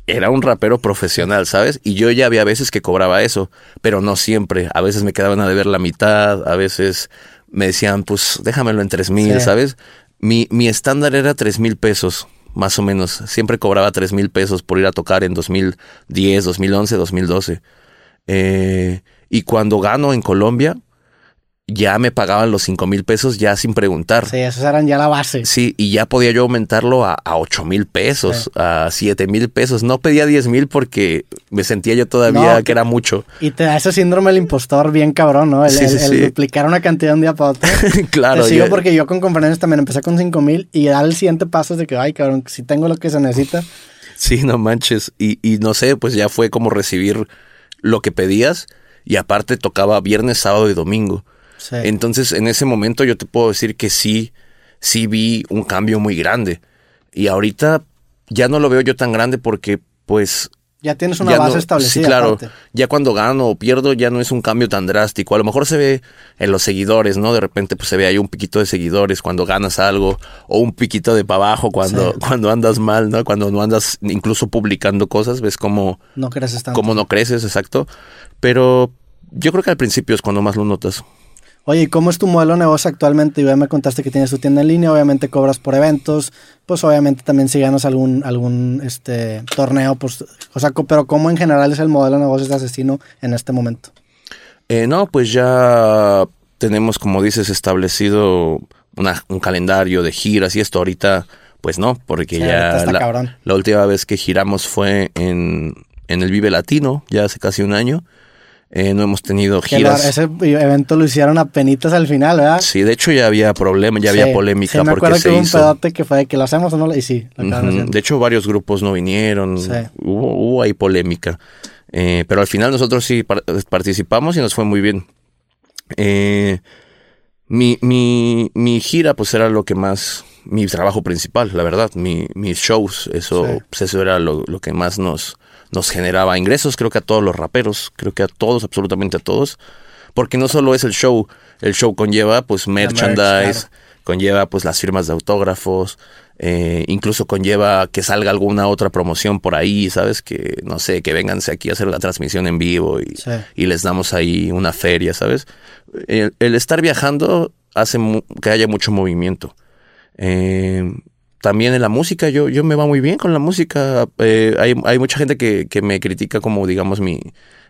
era un rapero profesional, ¿sabes? Y yo ya había veces que cobraba eso, pero no siempre. A veces me quedaban a deber la mitad, a veces me decían, pues déjamelo en 3 mil, Sí. ¿sabes? Mi, mi estándar era 3 mil pesos, más o menos. Siempre cobraba 3 mil pesos por ir a tocar en 2010, 2011, 2012. Eh, y cuando gano en Colombia, ya me pagaban los 5 mil pesos ya sin preguntar. Sí, esos eran ya la base. Sí, y ya podía yo aumentarlo a, a 8 mil pesos, a 7 mil pesos. No pedía 10 mil porque me sentía yo todavía No, que era mucho. Y te da ese síndrome del impostor bien cabrón, ¿no? El, Sí, sí, el- el sí. duplicar una cantidad de un día para otro. (laughs) claro. Te sigo ya- porque yo con conferencias también empecé con 5 mil y dar el siguiente paso es de que, ay, cabrón, si tengo lo que se necesita. (laughs) Sí, no manches. Y, y no sé, pues ya fue como recibir lo que pedías y aparte tocaba viernes, sábado y domingo. Sí. Entonces, en ese momento yo te puedo decir que sí, sí vi un cambio muy grande. Y ahorita ya no lo veo yo tan grande porque, pues, ya tienes una ya base no- establecida. Sí, claro. aparte. Ya cuando gano o pierdo ya no es un cambio tan drástico. A lo mejor se ve en los seguidores, ¿no? De repente pues se ve ahí un piquito de seguidores cuando ganas algo o un piquito de para abajo cuando, Sí. (laughs) cuando andas mal, ¿no? Cuando no andas incluso publicando cosas, ves cómo, No creces tanto. cómo no creces, exacto. Pero yo creo que al principio es cuando más lo notas. Oye, ¿y cómo es tu modelo de negocio actualmente? Y ya me contaste que tienes tu tienda en línea, obviamente cobras por eventos, pues obviamente también si ganas algún, algún este torneo, pues, o sea, pero ¿cómo en general es el modelo de negocios de asesino en este momento? Eh, no, pues ya tenemos, como dices, establecido una- un calendario de giras y esto ahorita, pues no, porque Sí, ya está la, cabrón. la última vez que giramos fue en, en el Vive Latino, ya hace casi un año. Eh, no hemos tenido giras. ese evento lo hicieron a penitas al final, ¿verdad? Sí, de hecho ya había problema, ya Sí, había polémica sí, me porque que se hubo un hizo. pedote que fue de que lo hacemos o no, lo- y sí, lo haciendo. De hecho, varios grupos no vinieron. Sí. Hubo, hubo ahí polémica. Eh, pero al final nosotros sí par- participamos y nos fue muy bien. Eh, mi, mi, mi gira, pues era lo que más. Mi trabajo principal, la verdad. Mi, mis shows, eso, pues, eso era lo, lo que más nos, nos generaba ingresos. Creo que a todos los raperos, creo que a todos, absolutamente a todos. Porque no solo es el show, el show conlleva pues merch, merchandise, claro. conlleva pues las firmas de autógrafos, eh, incluso conlleva que salga alguna otra promoción por ahí, ¿sabes? Que, no sé, que vénganse aquí a hacer la transmisión en vivo y, Sí. y les damos ahí una feria, ¿sabes? El, el estar viajando hace que haya mucho movimiento. Eh, también en la música, yo, yo me va muy bien con la música. Eh, hay, hay mucha gente que, que me critica como, digamos, mi,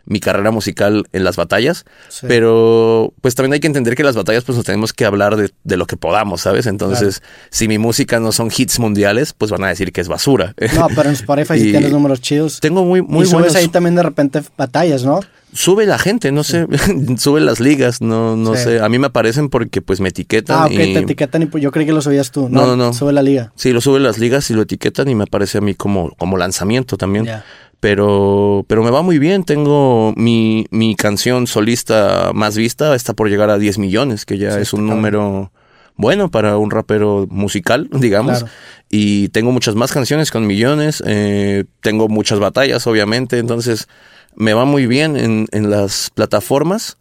mi carrera musical en las batallas. Sí. Pero pues también hay que entender que las batallas pues nos tenemos que hablar de, de lo que podamos, ¿sabes? Entonces, si mi música no son hits mundiales, pues van a decir que es basura. No, pero en Spotify sí (laughs) tienes números chidos. Tengo muy, muy y subes buenos... ahí también de repente batallas, ¿no? Sube la gente, no sé, (laughs) sube las ligas, no, no Sí. sé. A mí me aparecen porque pues me etiquetan. Ah, ok, y- te etiquetan y pues yo creí que lo subías tú. No, No, no, no. Sube la liga. Sí, lo suben las ligas y lo etiquetan y me aparece a mí como, como lanzamiento también. Pero, pero me va muy bien. Tengo mi, mi canción solista más vista, está por llegar a 10 millones, que ya Sí, es un número bueno para un rapero musical, (laughs) digamos. Claro. Y tengo muchas más canciones con millones. eh, tengo muchas batallas, obviamente. Entonces, me va muy bien en, en las plataformas.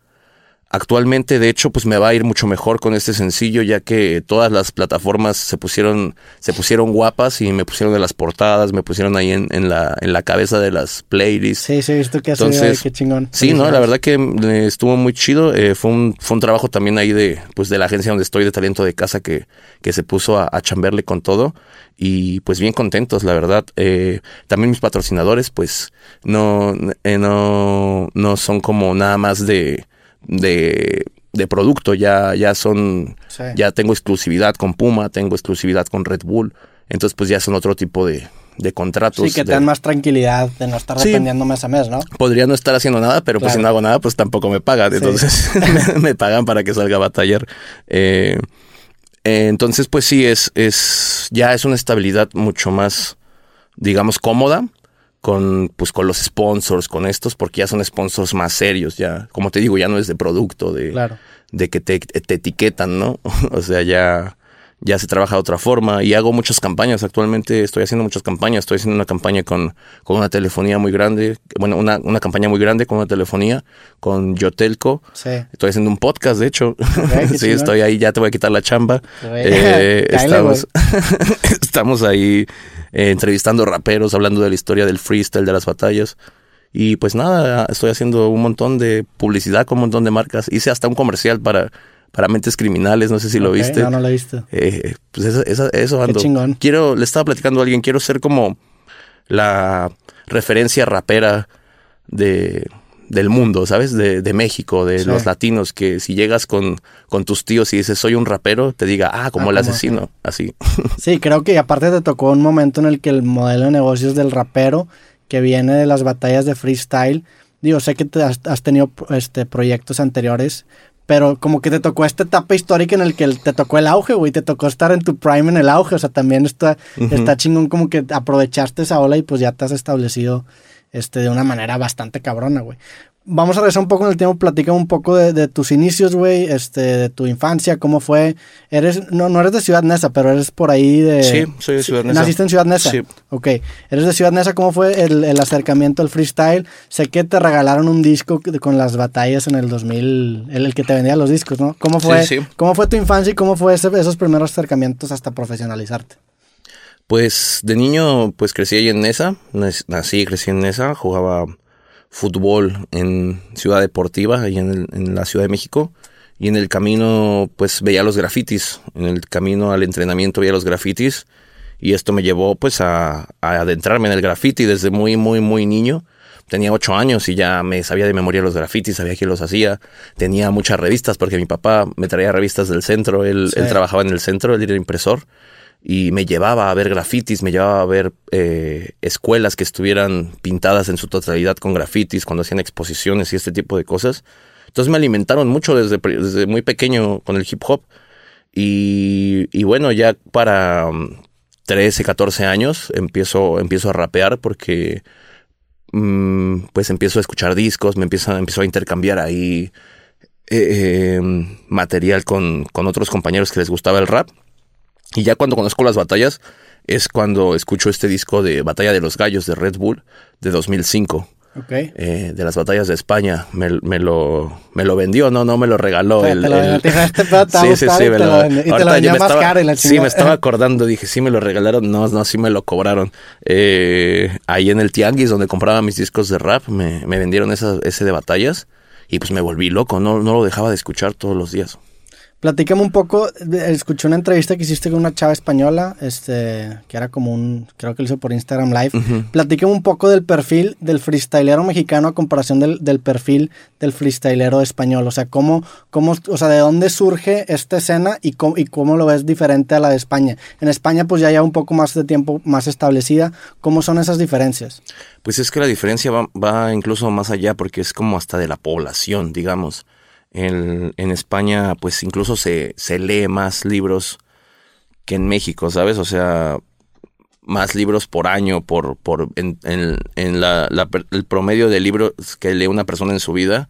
Actualmente, de hecho, pues me va a ir mucho mejor con este sencillo, ya que todas las plataformas se pusieron, se pusieron guapas y me pusieron en las portadas, me pusieron ahí en, en la, en la cabeza de las playlists. Sí, sí, visto que subido, qué chingón. Sí, no, la verdad que eh, estuvo muy chido. eh, fue, un, fue un trabajo también ahí de, pues, de la agencia donde estoy, de talento de casa, que, que se puso a, a chambearle con todo. Y pues bien contentos, la verdad. Eh, también mis patrocinadores, pues, no, eh, no, no son como nada más de, de, de producto, ya, ya son, Sí. ya tengo exclusividad con Puma, tengo exclusividad con Red Bull. Entonces, pues ya son otro tipo de, de contratos. Sí, que de- te dan más tranquilidad de no estar Sí. dependiendo mes a mes, ¿no? Podría no estar haciendo nada, pero pues si no hago nada, pues tampoco me pagan. Sí. Entonces (laughs) me, me pagan para que salga a batallar. Eh, eh, entonces, pues sí, es, es, ya es una estabilidad mucho más, digamos, cómoda con, pues, con los sponsors, con estos, porque ya son sponsors más serios, ya, como te digo, ya no es de producto, de, Claro. de que te, te etiquetan, ¿no? (laughs) o sea, ya, ya se trabaja de otra forma y hago muchas campañas. Actualmente estoy haciendo muchas campañas. Estoy haciendo una campaña con, con una telefonía muy grande, bueno, una, una campaña muy grande con una telefonía, con Yotelco. Sí. Estoy haciendo un podcast, de hecho. (laughs) sí, estoy ahí, ya te voy a quitar la chamba. (laughs) Eh, estamos, estamos ahí eh, entrevistando raperos, hablando de la historia del freestyle, de las batallas. Y pues nada, estoy haciendo un montón de publicidad con un montón de marcas. Hice hasta un comercial para, para Mentes Criminales, no sé si lo viste. No, no lo he visto. Eh, pues eso, eso, eso ando. chingón. Quiero, le estaba platicando a alguien, quiero ser como la referencia rapera de, del mundo, ¿sabes? De, de México, de Sí. los latinos, que si llegas con, con tus tíos y dices soy un rapero, te diga, ah, como Ah, el asesino, así. Sí, creo que aparte te tocó un momento en el que el modelo de negocios del rapero que viene de las batallas de freestyle, digo, sé que te has, has tenido este, proyectos anteriores, pero como que te tocó esta etapa histórica en el que te tocó el auge, güey, te tocó estar en tu prime en el auge, o sea, también está, está chingón como que aprovechaste esa ola y pues ya te has establecido este, de una manera bastante cabrona, güey. Vamos a regresar un poco en el tiempo, platica un poco de, de tus inicios, güey, este, de tu infancia, cómo fue. Eres, no, no eres de Ciudad Neza, pero eres por ahí de... Sí, soy de Ciudad Neza. ¿Naciste en Ciudad Neza? Sí. Ok. Eres de Ciudad Neza, ¿cómo fue el, el acercamiento al freestyle? Sé que te regalaron un disco con las batallas en el 2000, el, el que te vendía los discos, ¿no? ¿Cómo fue, Sí, sí. ¿cómo fue tu infancia y cómo fue ese- esos primeros acercamientos hasta profesionalizarte? Pues de niño, pues crecí ahí en Nesa, Nac- nací y crecí en Nesa, jugaba fútbol en Ciudad Deportiva, ahí en, el- en la Ciudad de México, y en el camino, pues veía los grafitis, en el camino al entrenamiento veía los grafitis, y esto me llevó pues a, a adentrarme en el graffiti desde muy, muy, muy niño. Tenía ocho años y ya me sabía de memoria los grafitis, sabía quién los hacía. Tenía muchas revistas porque mi papá me traía revistas del centro, él, Sí. él trabajaba en el centro, él era impresor y me llevaba a ver grafitis, me llevaba a ver eh, escuelas que estuvieran pintadas en su totalidad con grafitis, cuando hacían exposiciones y este tipo de cosas. Entonces me alimentaron mucho desde, desde muy pequeño con el hip hop. Y, bueno, ya para um, 13, 14 años empiezo, empiezo a rapear porque mm, pues empiezo a escuchar discos, me empiezo, empiezo a intercambiar ahí eh, eh, material con, con otros compañeros que les gustaba el rap. Y ya cuando conozco las batallas es cuando escucho este disco de Batalla de los Gallos de Red Bull de 2005. Ok. eh, de las batallas de España, me, me lo, me lo vendió, no, no me lo regaló. El, (laughs) te lo- el- te dijo, "Este pedo te va a (laughs) Sí, sí, gustar", sí, y me lo- y te lo vendía más estaba- caro y la Sí, me estaba (laughs) acordando, dije, sí me lo regalaron, no, no, sí me lo cobraron. Eh, ahí en el Tianguis, donde compraba mis discos de rap, me, me vendieron esa- ese de batallas y pues me volví loco, no, no lo dejaba de escuchar todos los días. Platícame un poco, escuché una entrevista que hiciste con una chava española, este, que era como un, creo que lo hizo por Instagram Live. Platícame un poco del perfil del freestylero mexicano a comparación del, del perfil del freestylero español. O sea, cómo, cómo, o sea, de dónde surge esta escena y cómo, y cómo lo ves diferente a la de España. En España, pues ya lleva un poco más de tiempo más establecida. ¿Cómo son esas diferencias? Pues es que la diferencia va, va incluso más allá porque es como hasta de la población, digamos. En, España, pues incluso se, se lee más libros que en México, ¿sabes? O sea, más libros por año, por, por en, en- la, la el promedio de libros que lee una persona en su vida,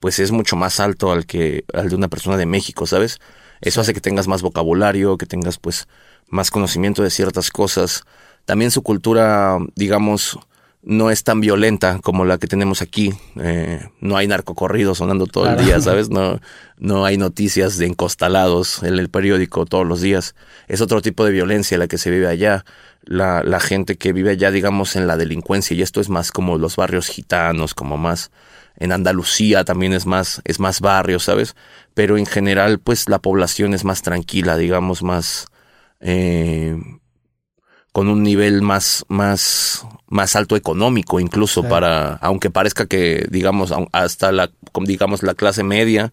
pues es mucho más alto al que al de una persona de México, ¿sabes? Eso hace que tengas más vocabulario, que tengas pues más conocimiento de ciertas cosas. También su cultura, digamos, no es tan violenta como la que tenemos aquí. Eh, no hay narcocorridos sonando todo Claro. el día, ¿sabes? (laughs) No, no hay noticias de encostalados en el periódico todos los días. Es otro tipo de violencia la que se vive allá. La, la gente que vive allá, digamos, en la delincuencia, y esto es más como los barrios gitanos, como más en Andalucía también es más, es más barrio, ¿sabes? Pero en general, pues la población es más tranquila, digamos, más eh, con un nivel más, más, más alto económico, incluso Sí. para, aunque parezca que, digamos, hasta la, digamos, la clase media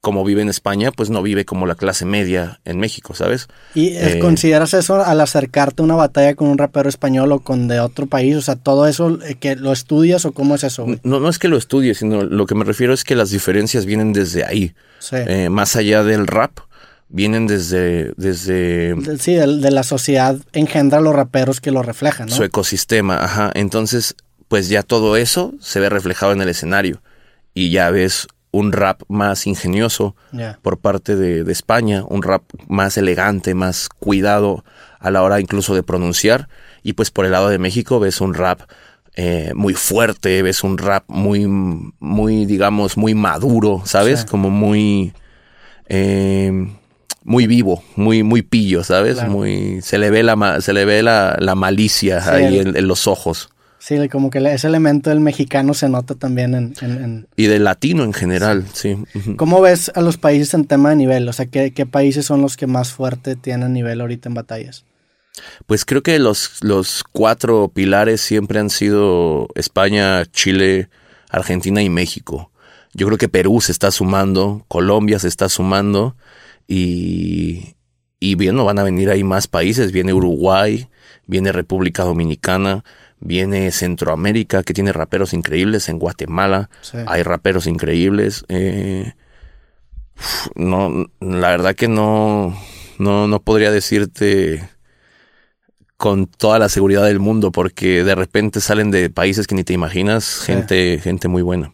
como vive en España, pues no vive como la clase media en México, ¿sabes? ¿Y eh, consideras eso al acercarte a una batalla con un rapero español o con de otro país? O sea, todo eso eh, que lo estudias o cómo es eso? No, no es que lo estudies, sino lo que me refiero es que las diferencias vienen desde ahí. Sí. Eh, más allá del rap, vienen desde... desde sí, de, de, la sociedad engendra los raperos que lo reflejan, ¿no? Su ecosistema, ajá. Entonces, pues ya todo eso se ve reflejado en el escenario. Y ya ves un rap más ingenioso por parte de, España, un rap más elegante, más cuidado a la hora incluso de pronunciar. Y pues por el lado de México ves un rap eh, muy fuerte, ves un rap muy, muy, digamos, muy maduro, ¿sabes? Como muy, eh, muy vivo, muy, muy pillo, ¿sabes? Muy, se le ve la, se le ve la, malicia ahí en los ojos. Sí, como que ese elemento del mexicano se nota también en... Y del latino en general, sí. ¿Cómo ves a los países en tema de nivel? O sea, ¿qué, países son los que más fuerte tienen nivel ahorita en batallas? Pues creo que los, los cuatro pilares siempre han sido España, Chile, Argentina y México. Yo creo que Perú se está sumando, Colombia se está sumando y, y bien, no van a venir ahí más países. Viene Uruguay, viene República Dominicana, Viene Centroamérica, que tiene raperos increíbles. En Guatemala hay raperos increíbles. Eh, no, la verdad que no, no, no podría decirte con toda la seguridad del mundo, porque de repente salen de países que ni te imaginas, gente, gente muy buena.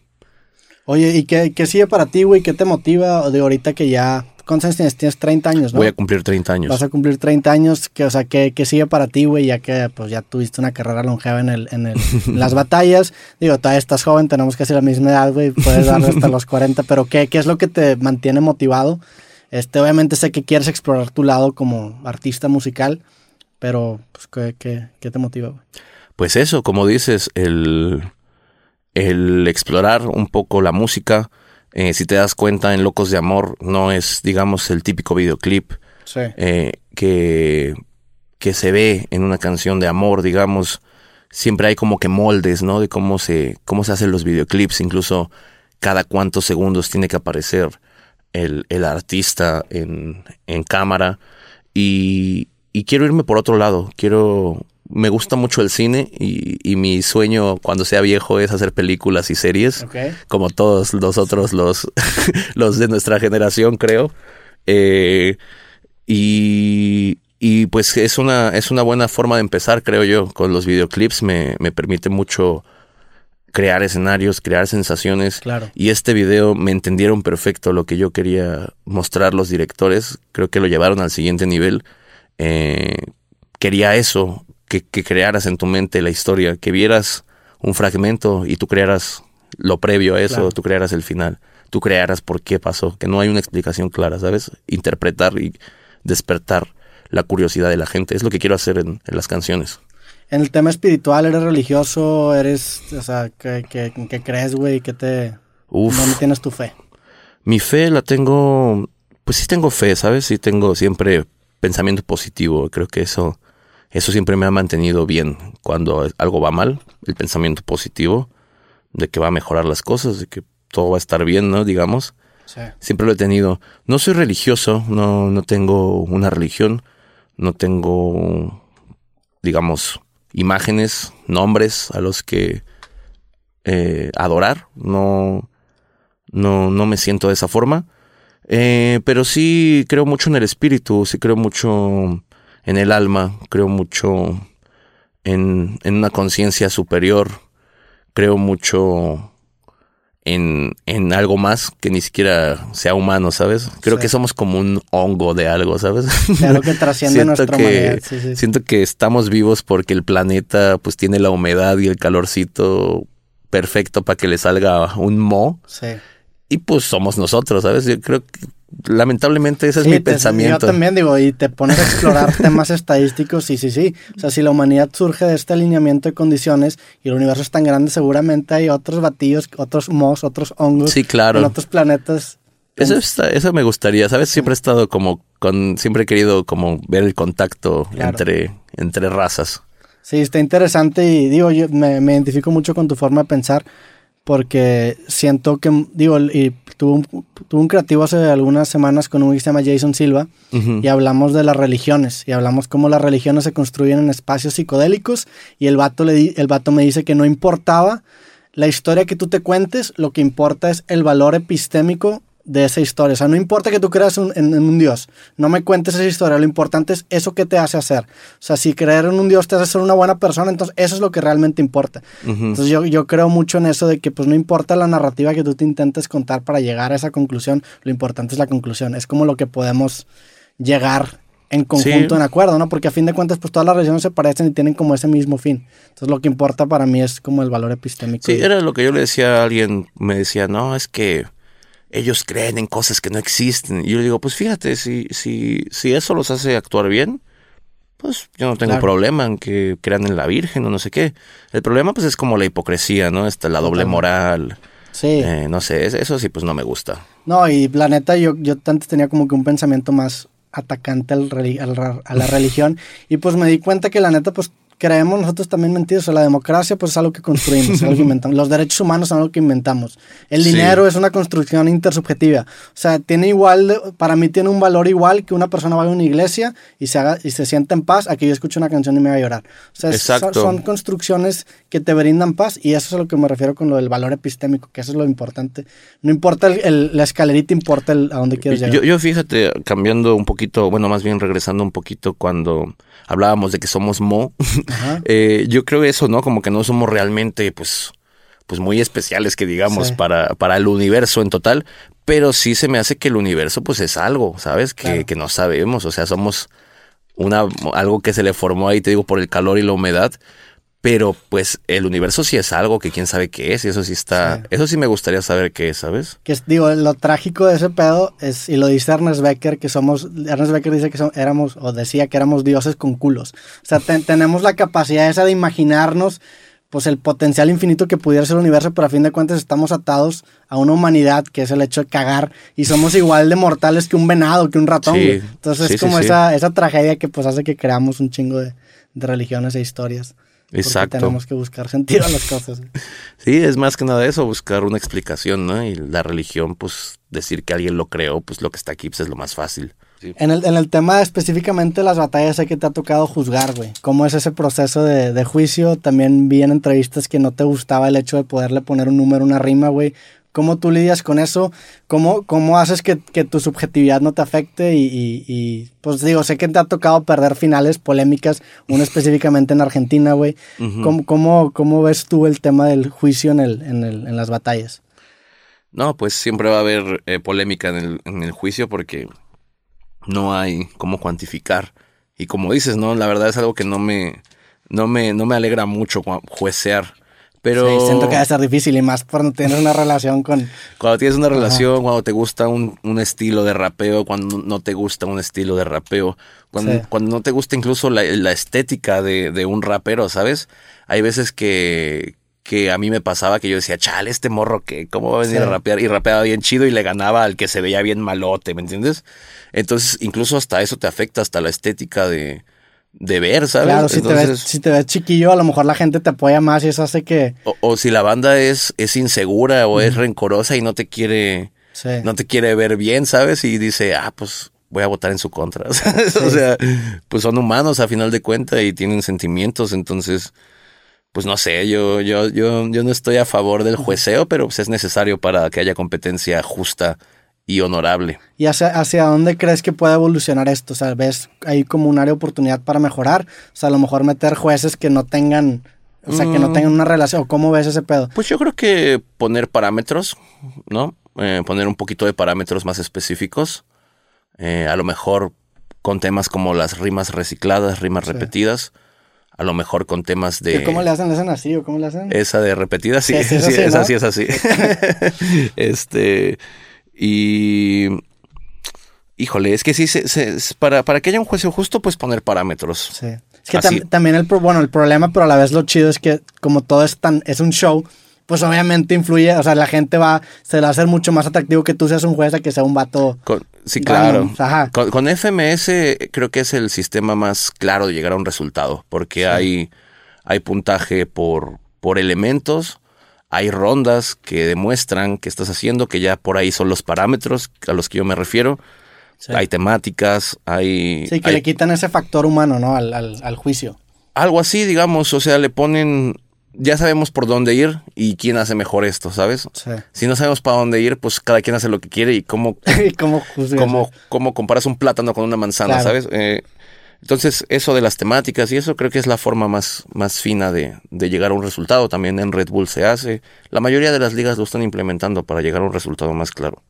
Oye, ¿y qué, qué sigue para ti, güey? ¿Qué te motiva de ahorita que ya ¿Cuántos años tienes? Tienes 30 años, ¿no? Voy a cumplir 30 años. Vas a cumplir 30 años, que, o sea, ¿qué, sigue para ti, güey? Ya que pues ya tuviste una carrera longeva en, el, en, (laughs) las batallas. Digo, todavía estás joven, tenemos casi la misma edad, güey, puedes dar hasta (laughs) los 40, pero ¿qué, ¿qué es lo que te mantiene motivado? Este, obviamente sé que quieres explorar tu lado como artista musical, pero pues, ¿qué, qué, qué te motiva, güey? Pues eso, como dices, el, el explorar un poco la música, eh, si te das cuenta, en Locos de Amor no es, digamos, el típico videoclip eh, que, que se ve en una canción de amor, digamos. Siempre hay como que moldes, ¿no? De cómo se, cómo se hacen los videoclips. Incluso cada cuántos segundos tiene que aparecer el, el artista en, en cámara. Y, y quiero irme por otro lado. Quiero me gusta mucho el cine y, mi sueño cuando sea viejo es hacer películas y series, como todos los otros, los, (laughs) los de nuestra generación, creo. Eh, y, y, pues es una, es una buena forma de empezar, creo yo, con los videoclips. Me, me permite mucho crear escenarios, crear sensaciones. Claro. Y este video me entendieron perfecto lo que yo quería mostrar los directores. Creo que lo llevaron al siguiente nivel. Eh, quería eso, que, crearas en tu mente la historia, que vieras un fragmento y tú crearas lo previo a eso, tú crearas el final, tú crearas por qué pasó, que no hay una explicación clara, ¿sabes? Interpretar y despertar la curiosidad de la gente, es lo que quiero hacer en, las canciones. En el tema espiritual, ¿eres religioso? ¿Eres, o sea, qué, qué, crees, güey? ¿Qué te... Uf. ¿Dónde tienes tu fe? Mi fe la tengo, pues sí tengo fe, ¿sabes? Sí tengo siempre pensamiento positivo, creo que eso eso siempre me ha mantenido bien cuando algo va mal, el pensamiento positivo de que va a mejorar las cosas, de que todo va a estar bien, ¿no? Digamos. Siempre lo he tenido. No soy religioso, no, no tengo una religión, no tengo, digamos, imágenes, nombres a los que eh, adorar. No, no, no me siento de esa forma. Eh, pero sí creo mucho en el espíritu, sí creo mucho en el alma, creo mucho en, en una conciencia superior, creo mucho en, en, algo más que ni siquiera sea humano, ¿sabes? Creo que somos como un hongo de algo, ¿sabes? Algo que trasciende (laughs) nuestra que, Siento que estamos vivos porque el planeta pues tiene la humedad y el calorcito perfecto para que le salga un mo. Sí. Y pues somos nosotros, ¿sabes? Yo creo que lamentablemente ese es mi pensamiento. Yo también digo, y te pones a explorar (laughs) temas estadísticos, sí, sí, sí. O sea, si la humanidad surge de este alineamiento de condiciones y el universo es tan grande, seguramente hay otros batidos, otros mos, otros hongos sí, claro. en otros planetas. Eso, eso me gustaría, ¿sabes? Siempre he estado como con, siempre he querido como ver el contacto entre, entre razas. Sí, está interesante y digo, yo me, me identifico mucho con tu forma de pensar porque siento que, digo, y tuve un, tuve un creativo hace algunas semanas con un que se llama Jason Silva y hablamos de las religiones y hablamos cómo las religiones se construyen en espacios psicodélicos y el vato, le di- el vato me dice que no importaba la historia que tú te cuentes, lo que importa es el valor epistémico de esa historia. O sea, no importa que tú creas un- en, en un Dios, no me cuentes esa historia, lo importante es eso que te hace hacer. O sea, si creer en un Dios te hace ser una buena persona, entonces eso es lo que realmente importa. Entonces yo, yo creo mucho en eso de que pues no importa la narrativa que tú te intentes contar para llegar a esa conclusión, lo importante es la conclusión. Es como lo que podemos llegar en conjunto, Sí. en acuerdo, ¿no? Porque a fin de cuentas pues todas las religiones se parecen y tienen como ese mismo fin. Entonces lo que importa para mí es como el valor epistémico. Sí, y- era lo que yo le decía a alguien, me decía, no, es que ellos creen en cosas que no existen. Y yo le digo, pues fíjate, si, si, si eso los hace actuar bien, pues yo no tengo Claro. problema en que crean en la Virgen o no sé qué. El problema pues es como la hipocresía, ¿no? Esta, la doble moral, Sí. eh, no sé, es- eso sí pues no me gusta. No, y la neta, yo, yo antes tenía como que un pensamiento más atacante al al a la (laughs) religión. Y pues me di cuenta que la neta, pues creemos nosotros también mentiras. O sea, la democracia, pues es algo que construimos, algo que (laughs) inventamos. Los derechos humanos son algo que inventamos. El Sí. dinero es una construcción intersubjetiva. O sea, tiene igual, para mí tiene un valor igual que una persona vaya a una iglesia y se haga y se sienta en paz a que yo escuche una canción y me haga llorar. O sea, es- son, construcciones que te brindan paz y eso es a lo que me refiero con lo del valor epistémico, que eso es lo importante. No importa el- el- la escalerita, importa el, a dónde quieres llegar. Yo, yo fíjate, cambiando un poquito, bueno, más bien regresando un poquito cuando hablábamos de que somos Mo, (laughs) eh, yo creo eso, ¿no? Como que no somos realmente, pues, pues muy especiales que digamos Sí. para, para el universo en total, pero sí se me hace que el universo pues es algo, ¿sabes? Que, Claro. que no sabemos, o sea, somos una, algo que se le formó ahí, te digo, por el calor y la humedad, pero pues el universo sí es algo que quién sabe qué es y eso sí está, Sí. eso sí me gustaría saber qué es, ¿sabes? Que digo, lo trágico de ese pedo es, y lo dice Ernest Becker, que somos, Ernest Becker dice que son- éramos, o decía que éramos dioses con culos. O sea, te- tenemos la capacidad esa de imaginarnos, pues el potencial infinito que pudiera ser el universo, pero a fin de cuentas estamos atados a una humanidad que es el hecho de cagar y somos igual de mortales que un venado, que un ratón. Sí. Entonces sí, es como. Esa, esa tragedia que pues hace que creamos un chingo de, de religiones e historias. Exacto. tenemos que buscar sentido a las cosas. (laughs) Sí, es más que nada eso, buscar una explicación, ¿no? Y la religión, pues decir que alguien lo creó, pues lo que está aquí pues, es lo más fácil. Sí. En el, en el tema específicamente de las batallas, sé que te ha tocado juzgar, güey. ¿Cómo es ese proceso de, de juicio? También vi en entrevistas que no te gustaba el hecho de poderle poner un número, una rima, güey. ¿Cómo tú lidias con eso? ¿Cómo, cómo haces que, que tu subjetividad no te afecte? Y, y- y, pues digo, sé que te ha tocado perder finales polémicas, uno específicamente en Argentina, güey. ¿Cómo, cómo, cómo ves tú el tema del juicio en, el, en, el, en las batallas? No, pues siempre va a haber eh, polémica en el, en el juicio porque no hay cómo cuantificar. Y como dices, ¿no? La verdad es algo que no me, no me, no me alegra mucho juecear. Pero Sí, siento que debe ser difícil y más cuando tienes una relación con... cuando tienes una relación, cuando te gusta un, un estilo de rapeo, cuando no te gusta un estilo de rapeo, cuando, Sí. cuando no te gusta incluso la, la estética de, de un rapero, ¿sabes? Hay veces que, que a mí me pasaba que yo decía, chale, este morro que, ¿cómo va a venir Sí. a rapear? Y rapeaba bien chido y le ganaba al que se veía bien malote, ¿me entiendes? Entonces, incluso hasta eso te afecta, hasta la estética de, de ver, ¿sabes? Claro, si, te ves, Entonces, si te ves chiquillo, a lo mejor la gente te apoya más y eso hace que... o, o si la banda es, es insegura o es rencorosa y no te quiere Sí. no te quiere ver bien, ¿sabes? Y dice, ah, pues voy a votar en su contra. (laughs) ¿sabes? O sea, pues son humanos a final de cuentas y tienen sentimientos, entonces, pues no sé, yo, yo, yo, yo no estoy a favor del jueceo, pero pues es necesario para que haya competencia justa y honorable. ¿Y hacia, hacia dónde crees que puede evolucionar esto? O sea, ¿ves ahí como un área de oportunidad para mejorar? O sea, a lo mejor meter jueces que no tengan... O sea, que no Mm. tengan una relación. ¿O ¿Cómo ves ese pedo? Pues yo creo que poner parámetros, ¿no? Eh, poner un poquito de parámetros más específicos. Eh, a lo mejor con temas como las rimas recicladas, rimas Sí. repetidas. A lo mejor con temas de... ¿Cómo le hacen? ¿Le hacen así o cómo le hacen? Esa de repetida, sí, Sí, es (laughs) así, sí es así. (laughs) (laughs) este, y, híjole, es que sí, se, para, para que haya un juicio justo, pues poner parámetros. Sí. Es que tam- también el, pro- bueno, el problema, pero a la vez lo chido es que como todo es tan, es un show, pues obviamente influye, o sea, la gente va, se le va a hacer mucho más atractivo que tú seas un juez a que sea un vato. Con- sí, claro. ajá. Con, con FMS creo que es el sistema más claro de llegar a un resultado, porque hay, hay puntaje por, por elementos, hay rondas que demuestran que estás haciendo, que ya por ahí son los parámetros a los que yo me refiero. Sí. Hay temáticas, hay... Sí, que hay le quitan ese factor humano, ¿no? Al, al, al juicio. algo así, digamos, o sea, le ponen, ya sabemos por dónde ir y quién hace mejor esto, ¿sabes? Sí. Si no sabemos para dónde ir, pues cada quien hace lo que quiere y cómo, (laughs) ¿Y cómo cómo, cómo comparas un plátano con una manzana, Claro. ¿sabes? Eh, entonces, eso de las temáticas y eso creo que es la forma más, más fina de, de llegar a un resultado. También en Red Bull se hace. La mayoría de las ligas lo están implementando para llegar a un resultado más claro.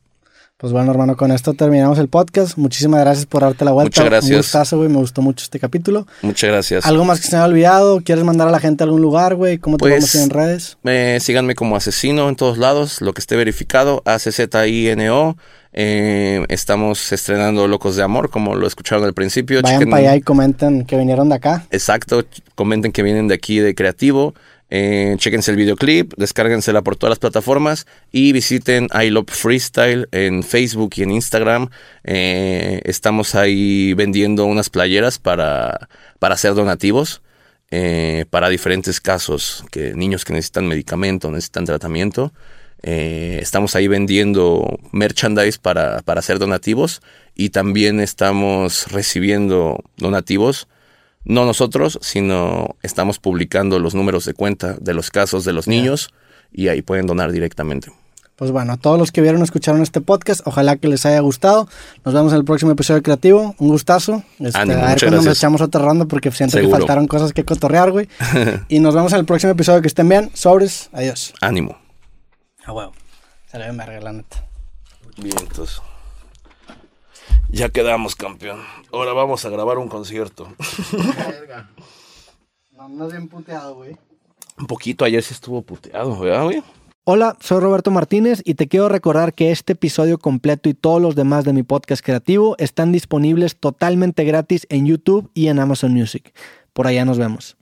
Pues bueno, hermano, con esto terminamos el podcast. Muchísimas gracias por darte la vuelta. Muchas gracias. Un gustazo, güey. Me gustó mucho este capítulo. Muchas gracias. ¿Algo más que se me ha olvidado? ¿Quieres mandar a la gente a algún lugar, güey? ¿Cómo te Pues- podemos en redes? Eh, síganme como asesino en todos lados, lo que esté verificado, ACZINO. Eh, estamos estrenando Locos de Amor, como lo escucharon al principio. Vayan Chequen- para allá y comenten que vinieron de acá. Exacto, comenten que vienen de aquí de Creativo. Eh, chéquense el videoclip, descárguensela por todas las plataformas y visiten I Love Freestyle en Facebook y en Instagram. Eh, estamos ahí vendiendo unas playeras para, para hacer donativos eh, para diferentes casos, que niños que necesitan medicamento, necesitan tratamiento. Estamos ahí vendiendo merchandise para, para hacer donativos y también estamos recibiendo donativos no nosotros, sino estamos publicando los números de cuenta de los casos de los niños y ahí pueden donar directamente. Pues bueno, a todos los que vieron o escucharon este podcast, ojalá que les haya gustado. Nos vemos en el próximo episodio de Creativo. Un gustazo. Este, Ánimo, a ver cuando nos echamos otra ronda porque siento Seguro. que faltaron cosas que cotorrear, güey. (laughs) y nos vemos en el próximo episodio. Que estén bien. Sobres. Adiós. Ánimo. A huevo. Se le ve verga, la neta. Bien, entonces. Ya quedamos, campeón. Ahora vamos a grabar un concierto. No, no es bien puteado, güey. Un poquito, ayer sí estuvo puteado, ¿verdad, güey? Hola, soy Roberto Martínez y te quiero recordar que este episodio completo y todos los demás de mi podcast creativo están disponibles totalmente gratis en YouTube y en Amazon Music. Por allá nos vemos.